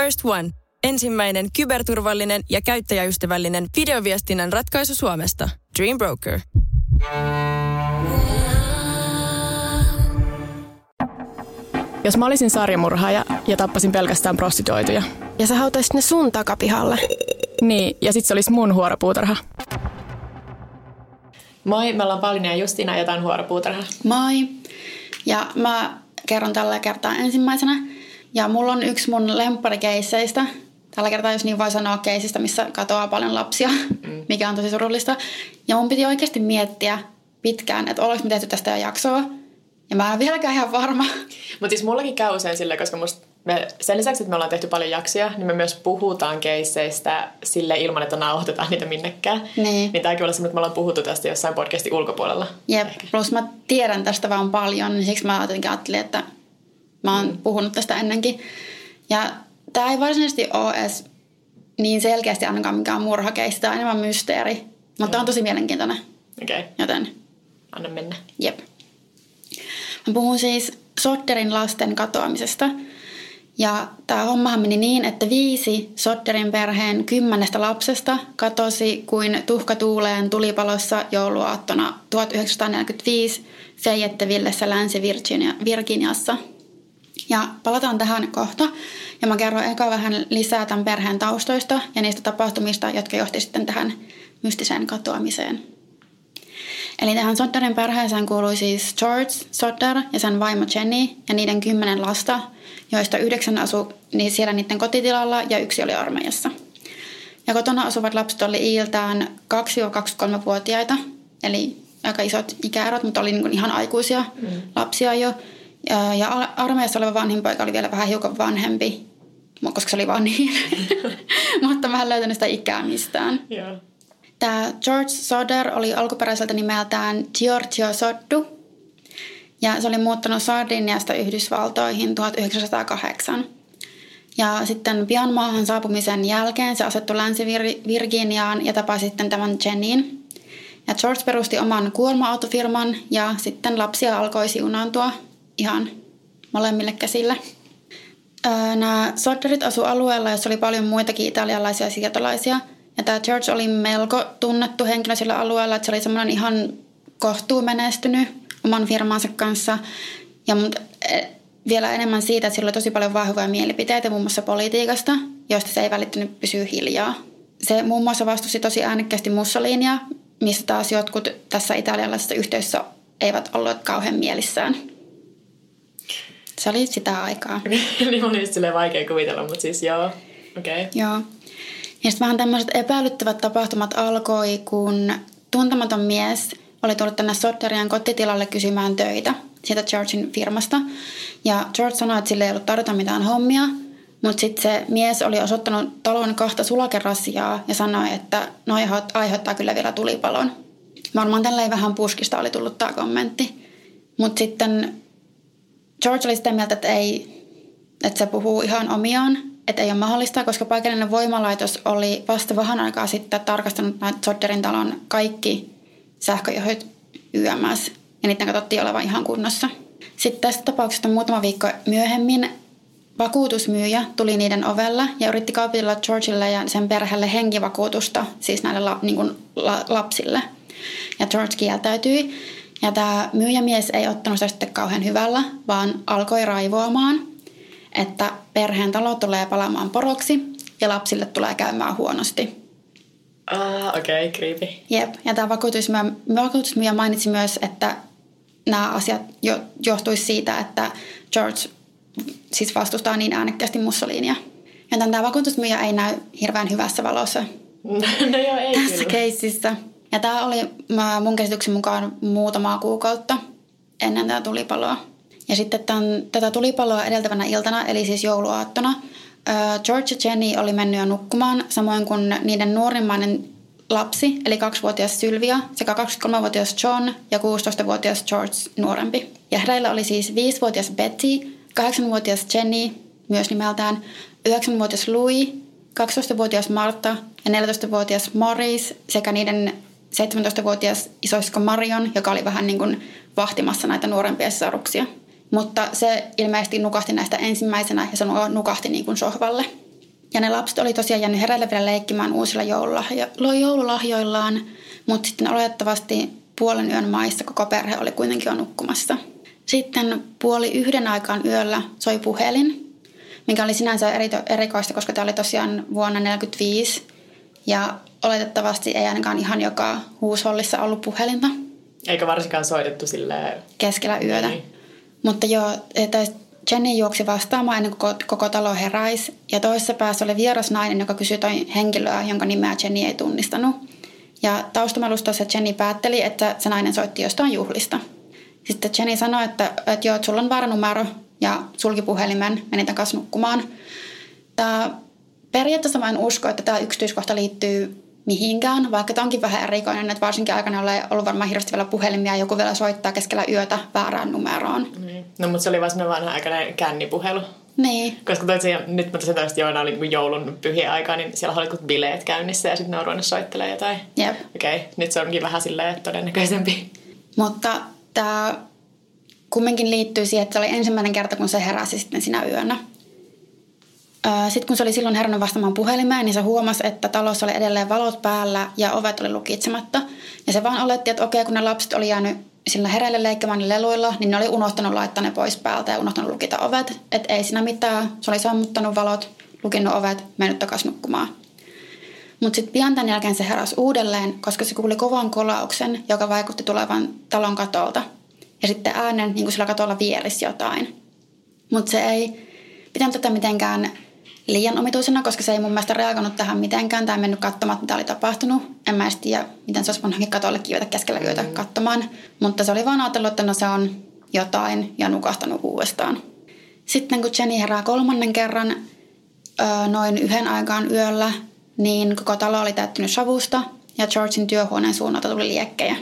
First One. Ensimmäinen kyberturvallinen ja käyttäjäystävällinen videoviestinnän ratkaisu Suomesta. Dream Broker. Jos mä olisin sarjamurhaaja ja tappasin pelkästään prostituoituja. Ja sä hautaisit ne sun takapihalle. Niin, ja sit se olisi mun huoropuutarha. Moi, me ollaan Pauliina ja Justiina ja jotain huoropuutarha. Moi. Ja mä kerron tällä kertaa ensimmäisenä. Ja mulla on yksi mun lempparikeisseistä. Tällä kertaa, jos niin voi sanoa keisistä, missä katoaa paljon lapsia, mm. mikä on tosi surullista. Ja mun piti oikeasti miettiä pitkään, että oliko me tehty tästä jo jaksoa. Ja mä en vieläkään ihan varma. Mutta siis mullakin käy usein sille, koska musta me, sen lisäksi, että me ollaan tehty paljon jaksoja, niin me myös puhutaan keisseistä sille ilman, että nauhoitetaan niitä minnekään. Niin. Niin tämäkin olla semmoinen, että me ollaan puhuttu tästä jossain podcastin ulkopuolella. Jep, Ehkä. plus mä tiedän tästä vaan paljon, niin siksi mä jotenkin ajattelin, että mä oon mm. puhunut tästä ennenkin. Ja tämä ei varsinaisesti ole edes niin selkeästi ainakaan mikään murhakeista, tämä on enemmän mysteeri. Mutta mm. on tosi mielenkiintoinen. Okei. Okay. Joten. Anna mennä. Jep. Mä puhun siis Sotterin lasten katoamisesta. Ja tämä hommahan meni niin, että viisi Sotterin perheen kymmenestä lapsesta katosi kuin tuhka tuuleen tulipalossa jouluaattona 1945 Fayettevillessä Länsi-Virginiassa. Ja palataan tähän kohta. Ja mä kerron eka vähän lisää tämän perheen taustoista ja niistä tapahtumista, jotka johti sitten tähän mystiseen katoamiseen. Eli tähän Sodderin perheeseen kuului siis George Sodder ja sen vaimo Jenny ja niiden kymmenen lasta, joista yhdeksän asui niin siellä niiden kotitilalla ja yksi oli armeijassa. Ja kotona asuvat lapset oli iiltään 2-23-vuotiaita, eli aika isot ikäerot, mutta oli niin ihan aikuisia mm. lapsia jo. Ja, ja armeijassa oleva vanhin poika oli vielä vähän hiukan vanhempi, koska se oli vaan niin. mutta mä en löytänyt sitä ikää mistään. Yeah. Tämä George Soder oli alkuperäiseltä nimeltään Giorgio Soddu, ja se oli muuttanut Sardiniasta Yhdysvaltoihin 1908. Ja sitten pian maahan saapumisen jälkeen se asettui Länsi-Virginiaan ja tapasi sitten tämän Jennin. Ja George perusti oman kuorma-autofirman ja sitten lapsia alkoi siunaantua ihan molemmille käsille. Nämä Sodderit asu alueella, jossa oli paljon muitakin italialaisia siirtolaisia – ja tämä George oli melko tunnettu henkilö sillä alueella, että se oli semmoinen ihan kohtuu menestynyt oman firmansa kanssa. Ja mut, e, vielä enemmän siitä, että sillä oli tosi paljon vahvoja mielipiteitä muun muassa politiikasta, joista se ei välittynyt pysyä hiljaa. Se muun muassa vastusti tosi äänekkäästi Mussolinia, mistä taas jotkut tässä italialaisessa yhteisössä eivät olleet kauhean mielissään. Se oli sitä aikaa. niin oli just vaikea kuvitella, mutta siis joo. Okei. Okay. Joo. Ja sitten vähän tämmöiset epäilyttävät tapahtumat alkoi, kun tuntematon mies oli tullut tänne Sodderian kotitilalle kysymään töitä siitä Georgein firmasta. Ja George sanoi, että sille ei ollut tarjota mitään hommia, mutta sitten se mies oli osoittanut talon kahta sulakerasiaa ja sanoi, että no aiheuttaa kyllä vielä tulipalon. Varmaan tälleen vähän puskista oli tullut tämä kommentti. Mutta sitten George oli sitä mieltä, että ei, että se puhuu ihan omiaan että ei ole mahdollista, koska paikallinen voimalaitos oli vasta vähän aikaa sitten tarkastanut näitä Sodderin talon kaikki sähköjohdot YMS, ja niiden katsottiin olevan ihan kunnossa. Sitten tästä tapauksesta muutama viikko myöhemmin vakuutusmyyjä tuli niiden ovella ja yritti kaupitella Georgeille ja sen perheelle henkivakuutusta, siis näille la, niin kuin la, lapsille. Ja George kieltäytyi. Ja tämä myyjämies ei ottanut sitä sitten kauhean hyvällä, vaan alkoi raivoamaan – että perheen talo tulee palamaan poroksi ja lapsille tulee käymään huonosti. Ah, okei, okay, creepy. Jep, ja tämä vakuutusmyyjä, vakuutusmyyjä mainitsi myös, että nämä asiat jo, johtuisi siitä, että George siis vastustaa niin äänekkäästi Mussolinia. Joten tämä vakuutusmyyjä ei näy hirveän hyvässä valossa no joo, ei tässä kyllä. keississä. Ja tämä oli mun käsityksen mukaan muutamaa kuukautta ennen tätä tulipaloa. Ja sitten tämän, tätä tulipaloa edeltävänä iltana, eli siis jouluaattona, George ja Jenny oli mennyt jo nukkumaan, samoin kuin niiden nuorimmainen lapsi, eli kaksivuotias Sylvia, sekä 23-vuotias John ja 16-vuotias George nuorempi. Ja heillä oli siis 5-vuotias Betty, 8-vuotias Jenny, myös nimeltään, 9-vuotias Louis, 12-vuotias Marta ja 14-vuotias Morris sekä niiden 17-vuotias isoisko Marion, joka oli vähän niin kuin vahtimassa näitä nuorempia sisaruksia. Mutta se ilmeisesti nukahti näistä ensimmäisenä ja se nukahti niin kuin sohvalle. Ja ne lapset oli tosiaan jäänyt herälle vielä leikkimään uusilla joululahjo- joululahjoillaan, mutta sitten oletettavasti puolen yön maissa koko perhe oli kuitenkin jo nukkumassa. Sitten puoli yhden aikaan yöllä soi puhelin, mikä oli sinänsä eri, erikoista, koska tämä oli tosiaan vuonna 1945. Ja oletettavasti ei ainakaan ihan joka huushollissa ollut puhelinta. Eikä varsinkaan soitettu sille Keskellä yötä. Niin. Mutta joo, että Jenny juoksi vastaamaan ennen kuin koko talo heräisi. Ja toisessa päässä oli vieras nainen, joka kysyi toi henkilöä, jonka nimeä Jenny ei tunnistanut. Ja taustamalustassa Jenny päätteli, että se nainen soitti jostain juhlista. Sitten Jenny sanoi, että, että joo, että sulla on varanumero ja sulki puhelimen, meni takaisin nukkumaan. Tämä, periaatteessa mä en usko, että tämä yksityiskohta liittyy mihinkään, vaikka tämä onkin vähän erikoinen, että varsinkin aikana ei ollut varmaan hirveästi vielä puhelimia ja joku vielä soittaa keskellä yötä väärään numeroon. Niin. No mutta se oli vaan sellainen vanha aikainen kännipuhelu. Niin. Koska toisin, nyt mä tosin että joina oli niin joulun pyhiä aikaa, niin siellä oli bileet käynnissä ja sitten ne on ruvennut soittelemaan jotain. Jep. Okei, okay. nyt se onkin vähän silleen todennäköisempi. Mutta tämä kumminkin liittyy siihen, että se oli ensimmäinen kerta, kun se heräsi sitten sinä yönä. Sitten kun se oli silloin herännyt vastaamaan puhelimeen, niin se huomasi, että talossa oli edelleen valot päällä ja ovet oli lukitsematta. Ja se vaan oletti, että okei, kun ne lapset oli jäänyt sillä hereille leikkimään leluilla, niin ne oli unohtanut laittaa ne pois päältä ja unohtanut lukita ovet. Että ei siinä mitään. Se oli sammuttanut valot, lukinnut ovet, mennyt takaisin nukkumaan. Mutta sitten pian tämän jälkeen se heräsi uudelleen, koska se kuuli kovan kolauksen, joka vaikutti tulevan talon katolta. Ja sitten äänen, niin kuin sillä katolla vierisi jotain. Mutta se ei pitänyt tätä mitenkään liian omituisena, koska se ei mun mielestä reagoinut tähän mitenkään tai mennyt katsomaan, mitä oli tapahtunut. En mä edes tiedä, miten se olisi voinut katolle kiivetä keskellä yötä mm. katsomaan. Mutta se oli vaan ajatellut, että no se on jotain ja nukahtanut uudestaan. Sitten kun Jenny herää kolmannen kerran noin yhden aikaan yöllä, niin koko talo oli täyttynyt savusta ja Georgein työhuoneen suunnalta tuli liekkejä.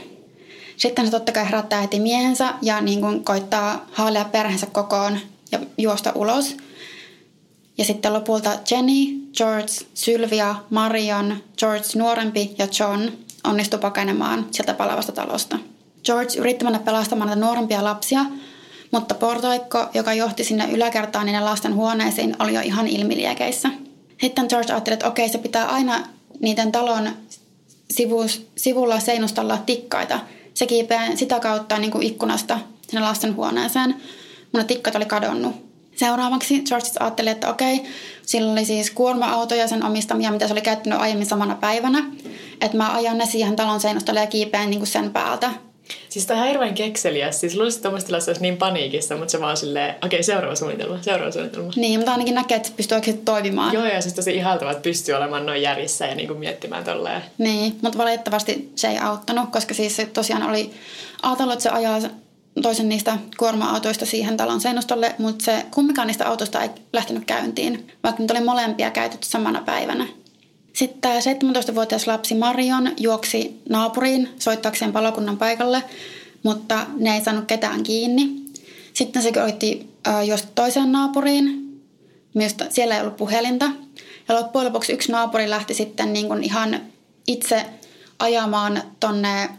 Sitten se totta kai herättää heti miehensä ja niin kuin koittaa haalea perheensä kokoon ja juosta ulos – ja sitten lopulta Jenny, George, Sylvia, Marion, George nuorempi ja John onnistu pakenemaan sieltä palavasta talosta. George yritti mennä pelastamaan näitä nuorempia lapsia, mutta portoikko, joka johti sinne yläkertaan niiden lasten huoneisiin, oli jo ihan ilmiliekeissä. Sitten George ajatteli, että okei, se pitää aina niiden talon sivus, sivulla seinustalla tikkaita. Se kiipeää sitä kautta niin kuin ikkunasta sinne lasten huoneeseen, mutta tikkat oli kadonnut. Seuraavaksi George ajatteli, että okei, sillä oli siis kuorma-autoja sen omistamia, mitä se oli käyttänyt aiemmin samana päivänä. Että mä ajan ne siihen talon seinustalle ja kiipeen niin kuin sen päältä. Siis tämä on hirveän kekseliä. Siis luulisin, että tilassa olisi niin paniikissa, mutta se vaan silleen, okei, okay, seuraava suunnitelma, seuraava suunnitelma. Niin, mutta ainakin näkee, että se pystyy oikeasti toimimaan. Joo, ja siis tosi ihaltavaa, että pystyy olemaan noin järjissä ja niinku miettimään tolleen. Niin, mutta valitettavasti se ei auttanut, koska siis se tosiaan oli ajatellut, että se ajaa toisen niistä kuorma-autoista siihen talon seinustolle, mutta se kummikaan niistä autoista ei lähtenyt käyntiin, vaikka nyt oli molempia käytetty samana päivänä. Sitten tämä 17-vuotias lapsi Marion juoksi naapuriin soittaakseen palokunnan paikalle, mutta ne ei saanut ketään kiinni. Sitten se koitti juosta toiseen naapuriin, myös siellä ei ollut puhelinta. Ja loppujen lopuksi yksi naapuri lähti sitten niin kuin ihan itse ajamaan tonne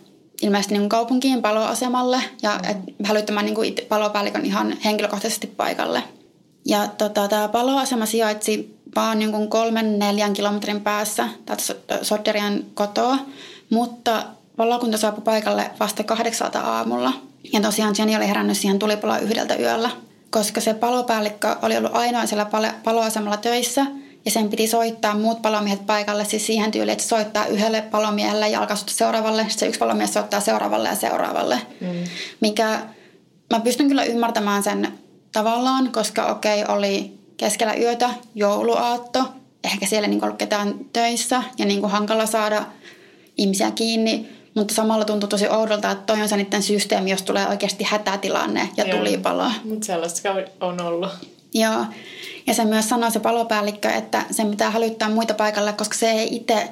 ilmeisesti niin kaupunkiin paloasemalle ja mm. hälyttämään niin kuin palopäällikön ihan henkilökohtaisesti paikalle. Ja tota, tämä paloasema sijaitsi vaan niin kuin kolmen neljän kilometrin päässä täältä Sodderian kotoa, mutta valokunta saapui paikalle vasta kahdeksalta aamulla. Ja tosiaan Jenny oli herännyt siihen tulipaloa yhdeltä yöllä, koska se palopäällikkö oli ollut ainoa siellä paloasemalla töissä – ja sen piti soittaa muut palomiehet paikalle siis siihen tyyliin, että soittaa yhdelle palomiehelle ja alkaa soittaa seuraavalle. Sitten se yksi palomies soittaa seuraavalle ja seuraavalle. Mm. Mikä mä pystyn kyllä ymmärtämään sen tavallaan, koska okei, okay, oli keskellä yötä jouluaatto. Ehkä siellä niin ollut ketään töissä ja niin kuin hankala saada ihmisiä kiinni. Mutta samalla tuntuu tosi oudolta, että toi on se niiden systeemi, jos tulee oikeasti hätätilanne ja tulipalo. Mutta sellaista on ollut. Joo. Ja se myös sanoi se palopäällikkö, että sen pitää hälyttää muita paikalle, koska se ei itse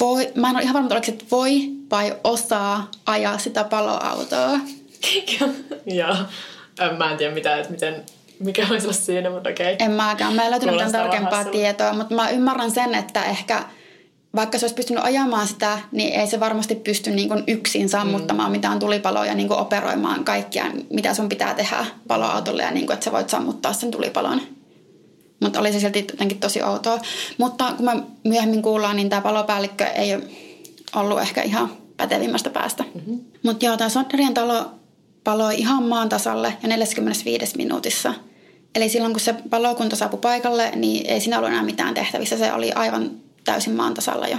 voi, mä en ole ihan varma, oliko se voi vai osaa ajaa sitä paloautoa. Joo. Mä en tiedä mitä, että miten, mikä olisi ollut siinä, mutta okei. En mäkään. Mä en löytänyt mitään tarkempaa tietoa, mutta mä ymmärrän sen, että ehkä vaikka se olisi pystynyt ajamaan sitä, niin ei se varmasti pysty niin kuin yksin sammuttamaan mm. mitään tulipaloa ja niin kuin operoimaan kaikkia, mitä sun pitää tehdä paloautolle ja niin kuin, että sä voit sammuttaa sen tulipalon. Mutta oli se silti jotenkin tosi outoa. Mutta kun me myöhemmin kuullaan, niin tämä palopäällikkö ei ollut ehkä ihan pätevimmästä päästä. Mm-hmm. Mutta joo, tämä Sotterien talo paloi ihan maan tasalle ja 45 minuutissa. Eli silloin kun se palokunta saapui paikalle, niin ei siinä ollut enää mitään tehtävissä. Se oli aivan täysin maan tasalla jo.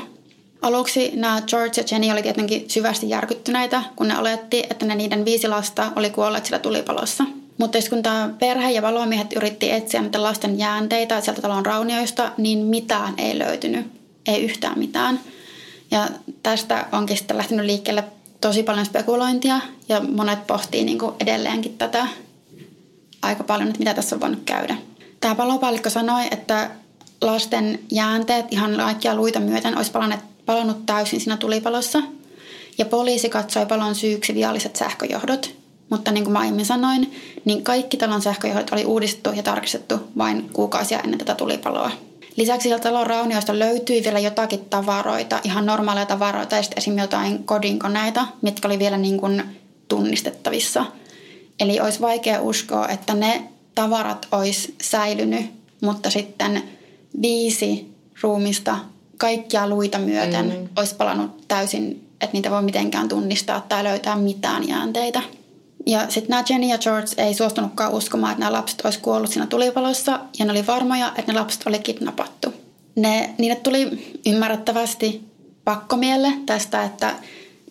Aluksi nämä George ja Jenny oli tietenkin syvästi järkyttyneitä, kun ne oletti, että ne niiden viisi lasta oli kuolleet sillä tulipalossa. Mutta kun tämä perhe ja valomiehet yritti etsiä näitä lasten jäänteitä sieltä talon raunioista, niin mitään ei löytynyt. Ei yhtään mitään. Ja tästä onkin sitten lähtenyt liikkeelle tosi paljon spekulointia ja monet pohtii niin kuin edelleenkin tätä aika paljon, että mitä tässä on voinut käydä. Tämä palopäällikkö sanoi, että lasten jäänteet ihan kaikkia luita myöten olisi palannut, palannut täysin siinä tulipalossa. Ja poliisi katsoi palon syyksi vialliset sähköjohdot. Mutta niin kuin mä aiemmin sanoin, niin kaikki talon sähköjohdot oli uudistettu ja tarkistettu vain kuukausia ennen tätä tulipaloa. Lisäksi sieltä talon raunioista löytyi vielä jotakin tavaroita, ihan normaaleja tavaroita ja sitten esimerkiksi jotain kodinkoneita, mitkä oli vielä niin kuin tunnistettavissa. Eli olisi vaikea uskoa, että ne tavarat olisi säilynyt, mutta sitten viisi ruumista kaikkia luita myöten mm. olisi palannut täysin, että niitä voi mitenkään tunnistaa tai löytää mitään jäänteitä. Ja sitten nämä Jenny ja George ei suostunutkaan uskomaan, että nämä lapset olisi kuollut siinä tulipalossa ja ne oli varmoja, että ne lapset oli kidnappattu. Ne, niille tuli ymmärrettävästi pakkomielle tästä, että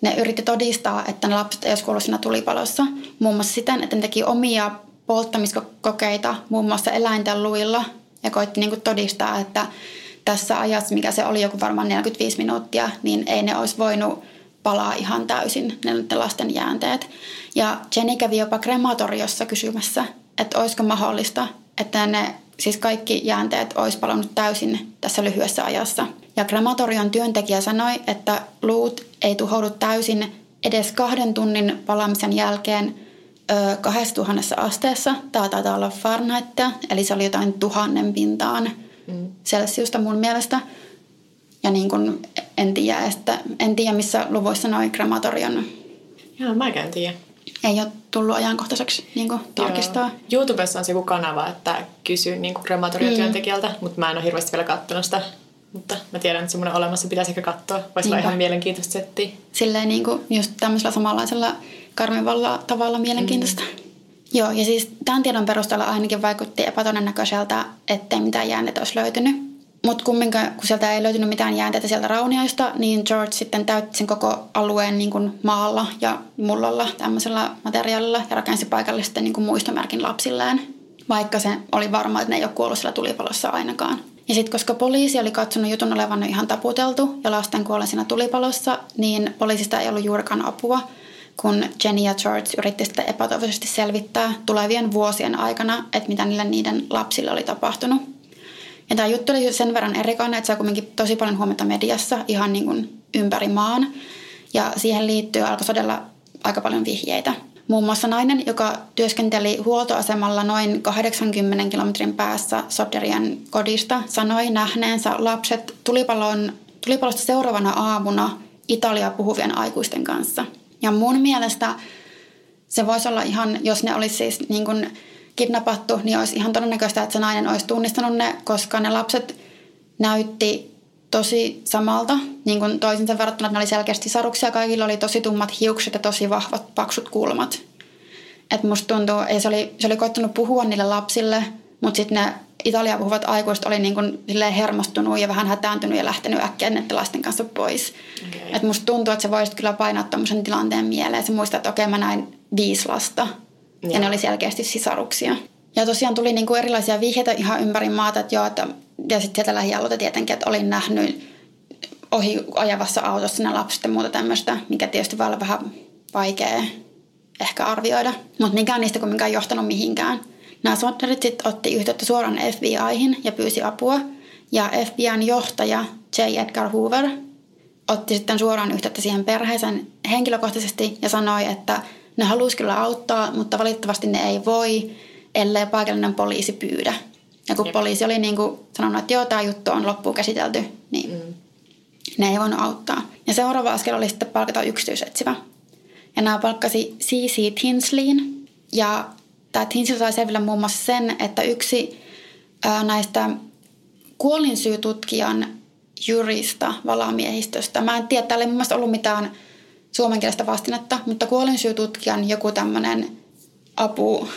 ne yritti todistaa, että ne lapset ei olisi kuollut siinä tulipalossa. Muun muassa siten, että ne teki omia polttamiskokeita muun muassa eläinten luilla ja koitti niin kuin todistaa, että tässä ajassa, mikä se oli joku varmaan 45 minuuttia, niin ei ne olisi voinut palaa ihan täysin ne lasten jäänteet. Ja Jenny kävi jopa krematoriossa kysymässä, että olisiko mahdollista, että ne siis kaikki jäänteet olisi palannut täysin tässä lyhyessä ajassa. Ja krematorion työntekijä sanoi, että luut ei tuhoudu täysin edes kahden tunnin palaamisen jälkeen ö, 2000 asteessa. Tämä taitaa olla Fahrenheitia, eli se oli jotain tuhannen pintaan mm. Celsiusta mun mielestä. Ja niin kuin en tiedä, että, en tiedä missä luvuissa noin krematorion. Joo, mä en tiedä. Ei ole tullut ajankohtaiseksi niin kuin, tarkistaa. Joo. YouTubessa on se joku kanava, että kysyy niin krematoriotyöntekijältä, mm. mutta mä en ole hirveästi vielä katsonut sitä. Mutta mä tiedän, että semmoinen olemassa pitäisi ehkä katsoa. Voisi olla ihan mielenkiintoista settiä. Silleen niin kuin just tämmöisellä samanlaisella karmivalla tavalla mielenkiintoista. Mm. Joo, ja siis tämän tiedon perusteella ainakin vaikutti epätodennäköiseltä, ettei mitään jäänteitä olisi löytynyt. Mutta kumminkaan, kun sieltä ei löytynyt mitään jäänteitä sieltä raunioista, niin George sitten täytti sen koko alueen niin kuin maalla ja mullolla tämmöisellä materiaalilla ja rakensi paikallisesti niin kuin muistomerkin lapsilleen. Vaikka se oli varma, että ne ei ole kuollut sillä tulipalossa ainakaan. Ja sitten koska poliisi oli katsonut jutun olevan ihan taputeltu ja lasten kuolen siinä tulipalossa, niin poliisista ei ollut juurikaan apua, kun Jenny ja George yritti sitten epätoivoisesti selvittää tulevien vuosien aikana, että mitä niille niiden lapsille oli tapahtunut. Ja tämä juttu oli sen verran erikoinen, että se on kuitenkin tosi paljon huomiota mediassa ihan niin kuin ympäri maan. Ja siihen liittyy alkoi todella aika paljon vihjeitä. Muun muassa nainen, joka työskenteli huoltoasemalla noin 80 kilometrin päässä Soderian kodista, sanoi nähneensä lapset tulipalon, tulipalosta seuraavana aamuna Italia puhuvien aikuisten kanssa. Ja mun mielestä se voisi olla ihan, jos ne olisi siis niin kuin kidnappattu, niin olisi ihan todennäköistä, että se nainen olisi tunnistanut ne, koska ne lapset näytti tosi samalta, niin kuin toisinsa verrattuna, että ne oli selkeästi saruksia. Kaikilla oli tosi tummat hiukset ja tosi vahvat, paksut kulmat. Et musta tuntuu, ja se oli, se oli koittanut puhua niille lapsille, mutta sitten ne Italia puhuvat aikuiset oli niin kuin hermostunut ja vähän hätääntynyt ja lähtenyt äkkiä näiden lasten kanssa pois. Okay. Et musta tuntuu, että se voisi kyllä painaa tuommoisen tilanteen mieleen. Se muistaa, että okei okay, mä näin viisi lasta ja, ja ne oli selkeästi sisaruksia. Ja tosiaan tuli niin kuin erilaisia vihjeitä ihan ympäri maata, että joo, että, ja sitten sieltä lähialueelta tietenkin, että olin nähnyt ohi ajavassa autossa ne lapset ja muuta tämmöistä, mikä tietysti voi olla vähän vaikea ehkä arvioida, mutta mikään niistä kumminkaan johtanut mihinkään. Nämä sotterit sitten otti yhteyttä suoraan FBIhin ja pyysi apua, ja FBIn johtaja J. Edgar Hoover otti sitten suoraan yhteyttä siihen perheeseen henkilökohtaisesti ja sanoi, että ne halusi kyllä auttaa, mutta valitettavasti ne ei voi, ellei paikallinen poliisi pyydä. Ja kun Jep. poliisi oli niin kuin sanonut, että joo, tämä juttu on loppuun käsitelty, niin mm. ne ei voinut auttaa. Ja seuraava askel oli sitten palkata yksityisetsivä. Ja nämä palkkasi C.C. Tinsleyin. Ja tämä Tinsley sai selville muun muassa sen, että yksi ää, näistä kuolinsyytutkijan jurista valamiehistöstä. Mä en tiedä, täällä ei mun mielestä ollut mitään suomenkielistä vastinetta, mutta kuolinsyytutkijan joku tämmöinen apu,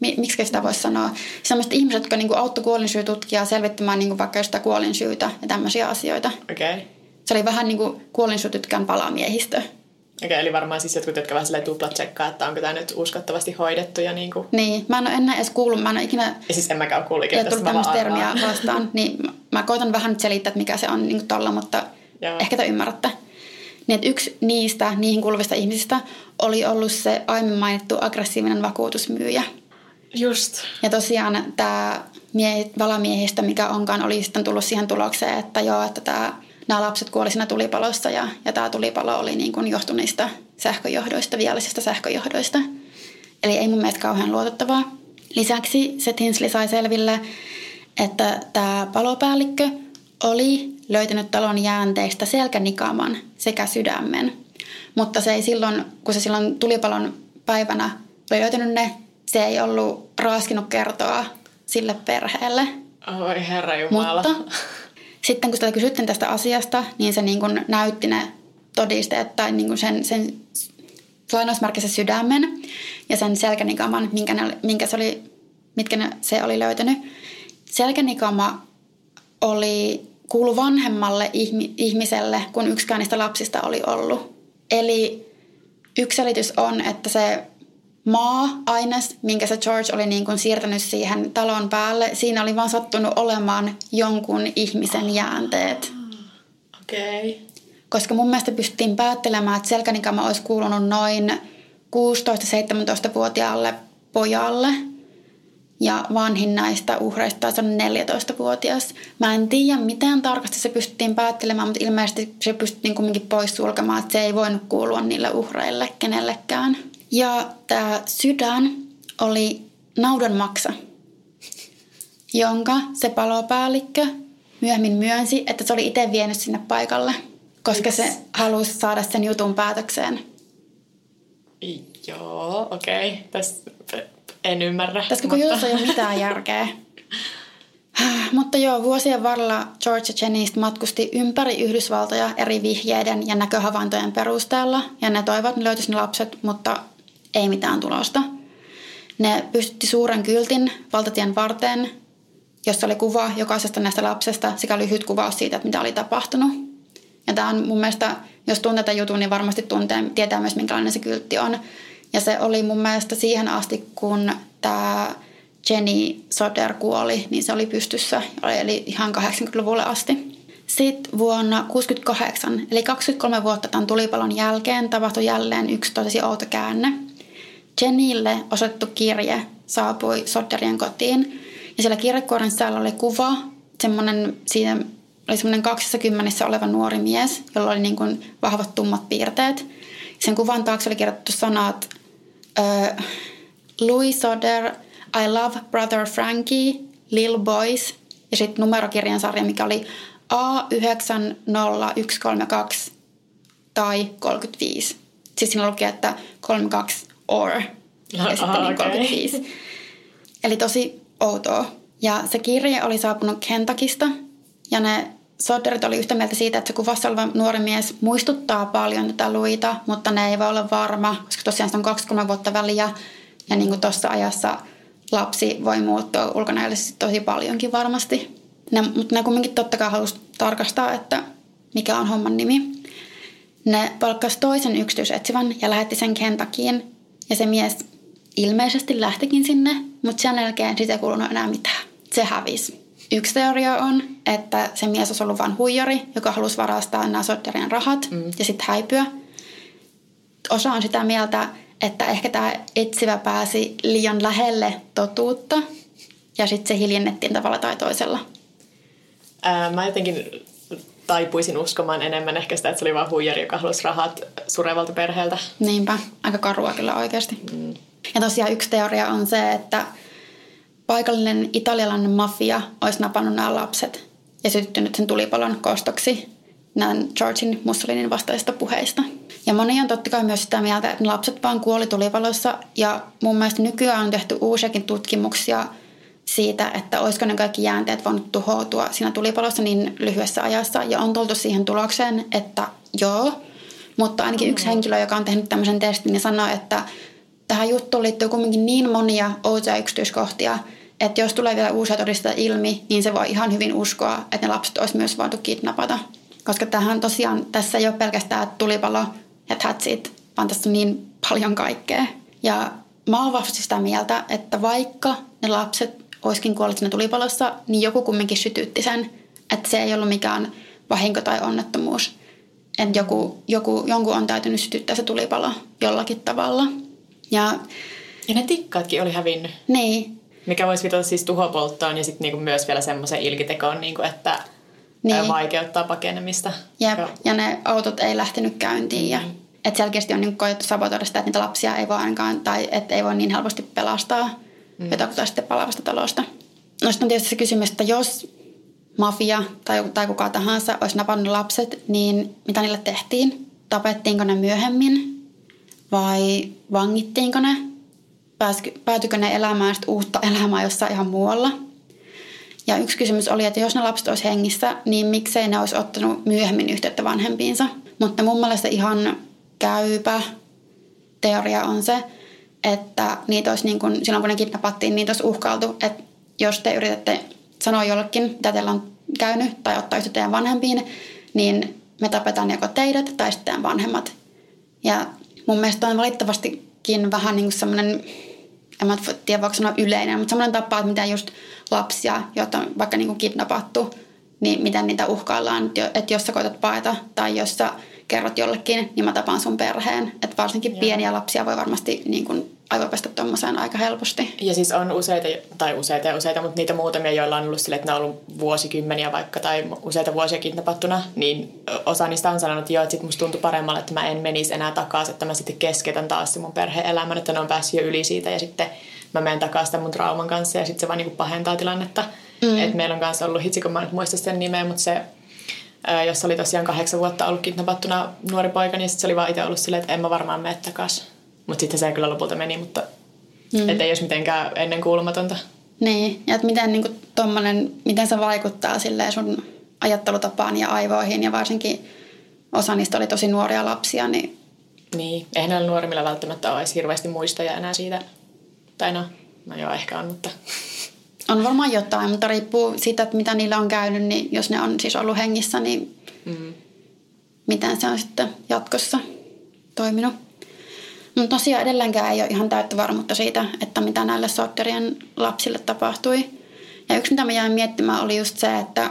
miksi sitä voisi sanoa, sellaiset ihmiset, jotka niinku auttoi kuolinsyytutkijaa selvittämään niinku vaikka sitä kuolinsyytä ja tämmöisiä asioita. Okei. Okay. Se oli vähän niin kuin kuolinsyytutkijan palamiehistö. Okei, okay, eli varmaan siis jotkut, jotka vähän tuplat tsekkaa, että onko tämä nyt uskottavasti hoidettu ja niin kuin... Niin, mä en ole enää edes kuullut, mä en ole ikinä... Ja siis en mäkään ole kuullut ikinä tästä, tämmöistä termiä vastaan, niin mä koitan vähän nyt selittää, että mikä se on niin kuin tolla, mutta Joo. ehkä te ymmärrätte. Niin, että yksi niistä, niihin kuuluvista ihmisistä, oli ollut se aiemmin mainittu aggressiivinen vakuutusmyyjä. Just. Ja tosiaan tämä mie- valamiehistä, mikä onkaan, oli sitten tullut siihen tulokseen, että joo, että tämä nämä lapset kuoli siinä tulipalossa ja, ja tämä tulipalo oli niin kuin johtuneista sähköjohdoista, viallisista sähköjohdoista. Eli ei mun mielestä kauhean luotettavaa. Lisäksi se Tinsley sai selville, että tämä palopäällikkö oli löytänyt talon jäänteistä selkänikaman sekä sydämen. Mutta se ei silloin, kun se silloin tulipalon päivänä oli löytänyt ne, se ei ollut raaskinut kertoa sille perheelle. Oi herra Jumala. Mutta sitten kun sitä kysyttiin tästä asiasta, niin se niin kuin näytti ne todisteet tai niin kuin sen, sen lainausmerkissä sydämen ja sen selkänikaman, minkä, ne, minkä se oli, mitkä ne, se oli löytänyt. Selkänikama oli kuulu vanhemmalle ihmi, ihmiselle, kun yksikään niistä lapsista oli ollut. Eli yksi selitys on, että se maa-aines, minkä se George oli niin kuin siirtänyt siihen talon päälle, siinä oli vaan sattunut olemaan jonkun ihmisen jäänteet. Okei. Okay. Koska mun mielestä pystyttiin päättelemään, että selkänikama olisi kuulunut noin 16-17-vuotiaalle pojalle. Ja vanhin näistä uhreista taisi on 14-vuotias. Mä en tiedä, miten tarkasti se pystyttiin päättelemään, mutta ilmeisesti se pystyttiin kumminkin pois sulkemaan, että se ei voinut kuulua niille uhreille kenellekään. Ja tämä sydän oli naudan maksa, jonka se palopäällikkö myöhemmin myönsi, että se oli itse vienyt sinne paikalle, koska se halusi saada sen jutun päätökseen. Joo, okei. Okay. Tässä en ymmärrä. Tässä koko mutta... jutussa ei ole mitään järkeä. Mutta joo, vuosien varrella George ja matkusti ympäri Yhdysvaltoja eri vihjeiden ja näköhavaintojen perusteella. Ja ne toivat, ne löytyisi ne lapset, mutta ei mitään tulosta. Ne pystytti suuren kyltin valtatien varteen, jossa oli kuva jokaisesta näistä lapsesta sekä lyhyt kuvaus siitä, että mitä oli tapahtunut. Ja tämä on mun mielestä, jos tuntee jutun, niin varmasti tuntee, tietää myös minkälainen se kyltti on. Ja se oli mun mielestä siihen asti, kun tämä Jenny Soder kuoli, niin se oli pystyssä, eli ihan 80-luvulle asti. Sitten vuonna 1968, eli 23 vuotta tämän tulipalon jälkeen, tapahtui jälleen yksi tosi outo käänne – Jenille osoitettu kirje saapui Sodderien kotiin. Ja siellä kirjekuoren sisällä oli kuva, semmoinen, siinä oli semmoinen 20 oleva nuori mies, jolla oli niin kuin vahvat tummat piirteet. Sen kuvan taakse oli kirjoitettu sanat uh, Louis Sodder, I love brother Frankie, Lil Boys ja sitten numerokirjan sarja, mikä oli A90132 tai 35. Siis siinä luki, että 32 or ja sitten Aha, niin 35. Okay. Eli tosi outoa. Ja se kirje oli saapunut Kentakista ja ne Sodderit oli yhtä mieltä siitä, että se kuvassa oleva nuori mies muistuttaa paljon tätä luita, mutta ne ei voi olla varma, koska tosiaan se on 23 vuotta väliä ja niin kuin tuossa ajassa lapsi voi muuttua ulkonäöllisesti tosi paljonkin varmasti. Ne, mutta ne kumminkin totta kai halusi tarkastaa, että mikä on homman nimi. Ne palkkasi toisen yksityisetsivän ja lähetti sen Kentuckyin ja se mies ilmeisesti lähtikin sinne, mutta sen jälkeen siitä ei kuulunut enää mitään. Se hävisi. Yksi teoria on, että se mies olisi ollut vain huijari, joka halusi varastaa nämä Sodderien rahat mm. ja sitten häipyä. Osa on sitä mieltä, että ehkä tämä etsivä pääsi liian lähelle totuutta ja sitten se hiljennettiin tavalla tai toisella. Ää, mä jotenkin taipuisin uskomaan enemmän ehkä sitä, että se oli vain huijari, joka halusi rahat surevalta perheeltä. Niinpä, aika karua kyllä oikeasti. Mm. Ja tosiaan yksi teoria on se, että paikallinen italialainen mafia olisi napannut nämä lapset ja sytyttynyt sen tulipalon kostoksi näin Georgin Mussolinin vastaisista puheista. Ja moni on totta kai myös sitä mieltä, että lapset vaan kuoli tulipalossa ja mun mielestä nykyään on tehty uusiakin tutkimuksia siitä, että olisiko ne kaikki jäänteet voinut tuhoutua siinä tulipalossa niin lyhyessä ajassa. Ja on tultu siihen tulokseen, että joo, mutta ainakin yksi henkilö, joka on tehnyt tämmöisen testin, niin sanoi, että tähän juttuun liittyy kuitenkin niin monia outoja yksityiskohtia, että jos tulee vielä uusia todisteita ilmi, niin se voi ihan hyvin uskoa, että ne lapset olisi myös voitu kidnapata. Koska tähän tosiaan, tässä ei ole pelkästään tulipalo ja that's it, vaan tässä on niin paljon kaikkea. Ja mä oon vahvasti sitä mieltä, että vaikka ne lapset olisikin kuollut siinä tulipalossa, niin joku kumminkin sytytti sen. Että se ei ollut mikään vahinko tai onnettomuus. Että joku, joku, jonkun on täytynyt sytyttää se tulipalo jollakin tavalla. Ja, ja ne tikkaatkin oli hävinnyt. Niin. Mikä voisi viitata siis tuhopolttoon ja sitten niinku myös vielä semmoisen ilkitekoon, niinku, että niin. vaikeuttaa pakenemista. Jep. Ja ne autot ei lähtenyt käyntiin. Ja, mm. että selkeästi on niin koettu sabotoida sitä, että niitä lapsia ei voi ainakaan, tai että ei voi niin helposti pelastaa mm. jotakuta sitten palavasta talosta. No sitten on tietysti se kysymys, että jos mafia tai, tai kuka tahansa olisi napannut lapset, niin mitä niille tehtiin? Tapettiinko ne myöhemmin vai vangittiinko ne? Päätykö ne elämään uutta elämää jossain ihan muualla? Ja yksi kysymys oli, että jos ne lapset olisi hengissä, niin miksei ne olisi ottanut myöhemmin yhteyttä vanhempiinsa. Mutta mun mielestä ihan käypä teoria on se, että niitä olisi niin kuin, silloin kun ne kidnappattiin, niitä olisi uhkailtu, että jos te yritätte sanoa jollekin, mitä teillä on käynyt tai ottaa yhteyttä teidän vanhempiin, niin me tapetaan joko teidät tai sitten vanhemmat. Ja mun mielestä on valitettavastikin vähän niin kuin semmoinen, en mä tiedä voiko sanoa yleinen, mutta semmoinen tapa, että miten just lapsia, joita on vaikka niin kuin kidnappattu, niin miten niitä uhkaillaan, että jos sä koetat paeta tai jos sä kerrot jollekin, niin mä tapaan sun perheen. Että varsinkin Joo. pieniä lapsia voi varmasti niin kuin aivopestä tuommoiseen aika helposti. Ja siis on useita, tai useita ja useita, mutta niitä muutamia, joilla on ollut sille, että ne on ollut vuosikymmeniä vaikka tai useita vuosia kidnapattuna, niin osa niistä on sanonut, että joo, että sit musta tuntui paremmalle, että mä en menisi enää takaisin, että mä sitten keskeytän taas se mun perheen elämän, että ne on päässyt jo yli siitä ja sitten mä menen takaisin mun trauman kanssa ja sitten se vaan niin pahentaa tilannetta. Mm. Et meillä on kanssa ollut, hitsi kun mä nyt muista sen nimeä, mutta se jossa oli tosiaan kahdeksan vuotta ollut kidnapattuna nuori poika, niin se oli vaan itse ollut silleen, että en mä varmaan mene takaisin. Mutta sitten se kyllä lopulta meni, mutta mm. ei olisi mitenkään ennen kuulumatonta. Niin, ja että miten, niin kuin, tommonen, miten se vaikuttaa silleen sun ajattelutapaan ja aivoihin ja varsinkin osa niistä oli tosi nuoria lapsia, niin... Niin, eihän näillä nuorimmilla välttämättä ole edes hirveästi muistoja enää siitä. Tai no, no joo, ehkä on, mutta... On varmaan jotain, mutta riippuu siitä, että mitä niillä on käynyt, niin jos ne on siis ollut hengissä, niin mm. miten se on sitten jatkossa toiminut. Mutta tosiaan edelleenkään ei ole ihan täyttä varmuutta siitä, että mitä näille Sotterien lapsille tapahtui. Ja yksi, mitä mä jäin miettimään, oli just se, että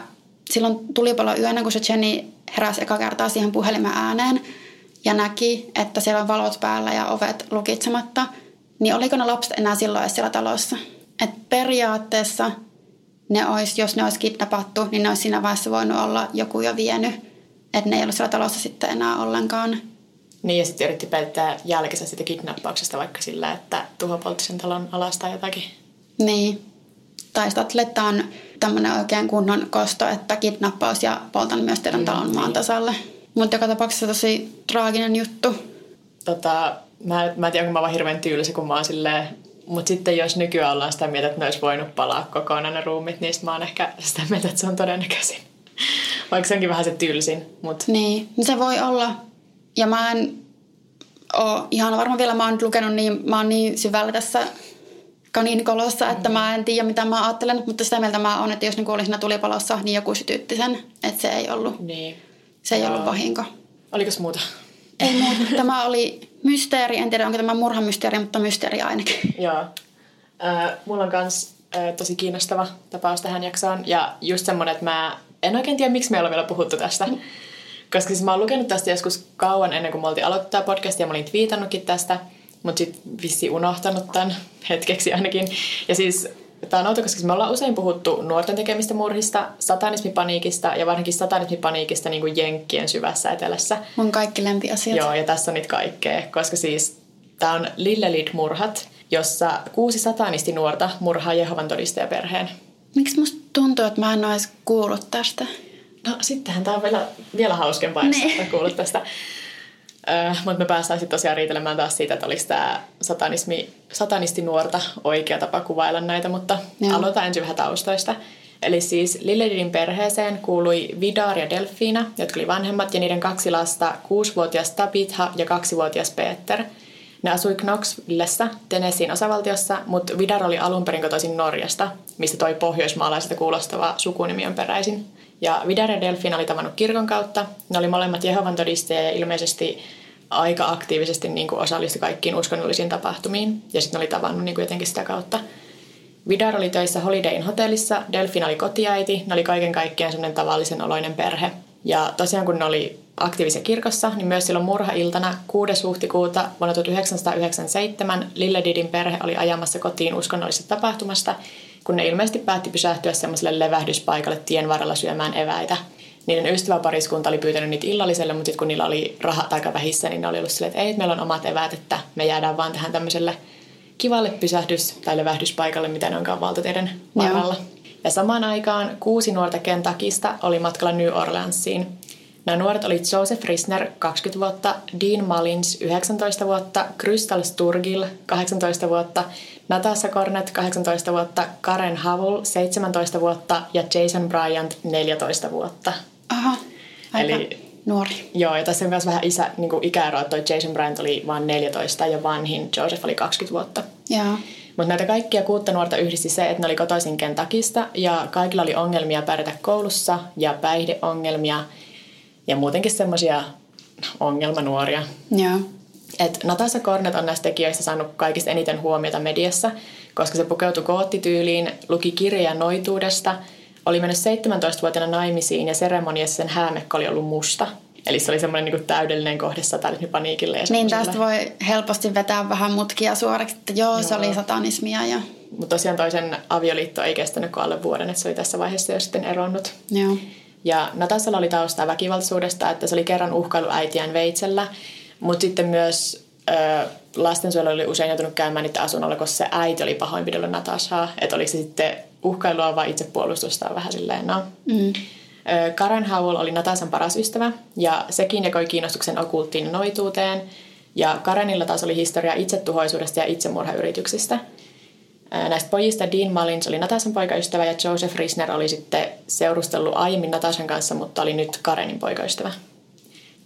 silloin tulipalo yönä, kun se Jenny heräsi eka kertaa siihen puhelimen ääneen ja näki, että siellä on valot päällä ja ovet lukitsematta, niin oliko ne lapset enää silloin siellä talossa? Et periaatteessa ne olisi, jos ne olisi kidnappattu, niin ne olisi siinä vaiheessa voinut olla joku jo vienyt. Että ne ei ollut siellä talossa sitten enää ollenkaan. Niin, ja sitten yritti pelttää jälkensä sitä kidnappauksesta vaikka sillä, että tuho poltti sen talon alas tai jotakin. Niin. Tai sitten on tämmöinen oikein kunnon kosto, että kidnappaus ja poltan myös teidän mm, talon maan niin. tasalle. Mutta joka tapauksessa tosi traaginen juttu. Tota, mä, mä en tiedä, onko mä vaan hirveän tylsä, kun mä oon silleen, mutta sitten jos nykyään ollaan sitä mieltä, että ne olisi voinut palaa kokonaan ne ruumit, niin mä oon ehkä sitä mieltä, että se on todennäköisin. Vaikka se onkin vähän se tylsin. Mut. Niin, se voi olla. Ja mä en ole ihan varma vielä, mä oon lukenut niin, mä oon niin syvällä tässä kaniinikolossa, että mm. mä en tiedä mitä mä ajattelen, mutta sitä mieltä mä oon, että jos niin oli siinä tulipalossa, niin joku sytytti sen, että se ei ollut, niin. se ei Joo. ollut vahinko. Oliko muuta? Ei muuta. Tämä oli mysteeri, en tiedä onko tämä murhamysteeri, mutta mysteeri ainakin. Joo. Äh, mulla on kans äh, tosi kiinnostava tapaus tähän jaksoon ja just semmonen, että mä en oikein tiedä, miksi me ollaan vielä puhuttu tästä. Koska siis mä oon lukenut tästä joskus kauan ennen kuin me oltiin aloittaa podcastia ja mä olin twiitannutkin tästä, mutta sitten vissi unohtanut tämän hetkeksi ainakin. Ja siis Tämä on outo, koska me ollaan usein puhuttu nuorten tekemistä murhista, satanismipaniikista ja varsinkin satanismipaniikista niin kuin Jenkkien syvässä etelässä. Mun kaikki lempiasiat. Joo, ja tässä on nyt kaikkea, koska siis tämä on Lillelid-murhat, jossa kuusi satanisti nuorta murhaa Jehovan todistajaperheen. Miksi musta tuntuu, että mä en ole edes kuullut tästä? No sittenhän tämä on vielä, vielä hauskempaa, jos niin. kuullut tästä. Öö, mutta me päästään sitten tosiaan riitelemään taas siitä, että oliko tämä satanismi, satanisti nuorta oikea tapa kuvailla näitä, mutta Joo. aloitetaan ensin vähän taustoista. Eli siis Lilledin perheeseen kuului Vidar ja Delfina, jotka oli vanhemmat, ja niiden kaksi lasta, kuusivuotias Tabitha ja kaksivuotias Peter. Ne asui Knoxvillessä, Tennesseein osavaltiossa, mutta Vidar oli alun perin kotoisin Norjasta, mistä toi pohjoismaalaiselta kuulostava sukunimi on peräisin. Ja Vidar ja Delfina oli tavannut kirkon kautta. Ne oli molemmat Jehovan todisteja ja ilmeisesti aika aktiivisesti niin kuin osallistu kaikkiin uskonnollisiin tapahtumiin. Ja sitten oli tavannut niin kuin jotenkin sitä kautta. Vidar oli töissä Holiday hotellissa, Delfina oli kotiäiti, ne oli kaiken kaikkiaan semmoinen tavallisen oloinen perhe. Ja tosiaan kun ne oli aktiivisia kirkossa, niin myös silloin murhailtana 6. huhtikuuta vuonna 1997 Lilledidin perhe oli ajamassa kotiin uskonnollisesta tapahtumasta, kun ne ilmeisesti päätti pysähtyä semmoiselle levähdyspaikalle tien varrella syömään eväitä. Niiden ystäväpariskunta oli pyytänyt niitä illalliselle, mutta sitten kun niillä oli rahat aika vähissä, niin ne oli ollut silleen, että ei, meillä on omat eväät, että me jäädään vaan tähän tämmöiselle kivalle pysähdys- tai levähdyspaikalle, mitä ne onkaan valtateiden varrella. Ja samaan aikaan kuusi nuorta Kentakista oli matkalla New Orleansiin. Nämä nuoret olivat Joseph Risner, 20 vuotta, Dean Mullins, 19 vuotta, Crystal Sturgill, 18 vuotta, Natasha Cornet, 18 vuotta, Karen Havul, 17 vuotta ja Jason Bryant, 14 vuotta. Aha, aika Eli, nuori. Joo, ja tässä on myös vähän isä, niin kuin ikäero, että Jason Bryant oli vain 14 ja vanhin Joseph oli 20 vuotta. Joo. Mutta näitä kaikkia kuutta nuorta yhdisti se, että ne oli kotoisin Kentakista ja kaikilla oli ongelmia pärjätä koulussa ja päihdeongelmia ja muutenkin semmoisia ongelmanuoria. Joo. Et Natasha Cornet on näistä tekijöistä saanut kaikista eniten huomiota mediassa, koska se pukeutui koottityyliin, luki kirjoja noituudesta, oli mennyt 17-vuotiaana naimisiin ja seremoniassa sen häämekko oli ollut musta. Eli se oli semmoinen niin täydellinen kohde satanismipaniikille. Ja niin tästä voi helposti vetää vähän mutkia suoraksi, että joo, joo. se oli satanismia. Ja... Mutta tosiaan toisen avioliitto ei kestänyt kuin alle vuoden, että se oli tässä vaiheessa jo sitten eronnut. Joo. Ja Natasalla oli taustaa väkivaltaisuudesta, että se oli kerran uhkailu äitiään veitsellä, mutta sitten myös ö, lastensuojelu oli usein joutunut käymään niiden asunnolla, koska se äiti oli pahoinpidellyt Natashaa. Että oliko se sitten uhkailua vai itsepuolustusta vähän silleen, no. Mm. Karen Howell oli Natasan paras ystävä ja sekin jakoi kiinnostuksen okulttiin noituuteen. Ja Karenilla taas oli historia itsetuhoisuudesta ja itsemurhayrityksistä. Näistä pojista Dean Mullins oli Natasan poikaystävä ja Joseph Risner oli sitten seurustellut aiemmin Natasan kanssa, mutta oli nyt Karenin poikaystävä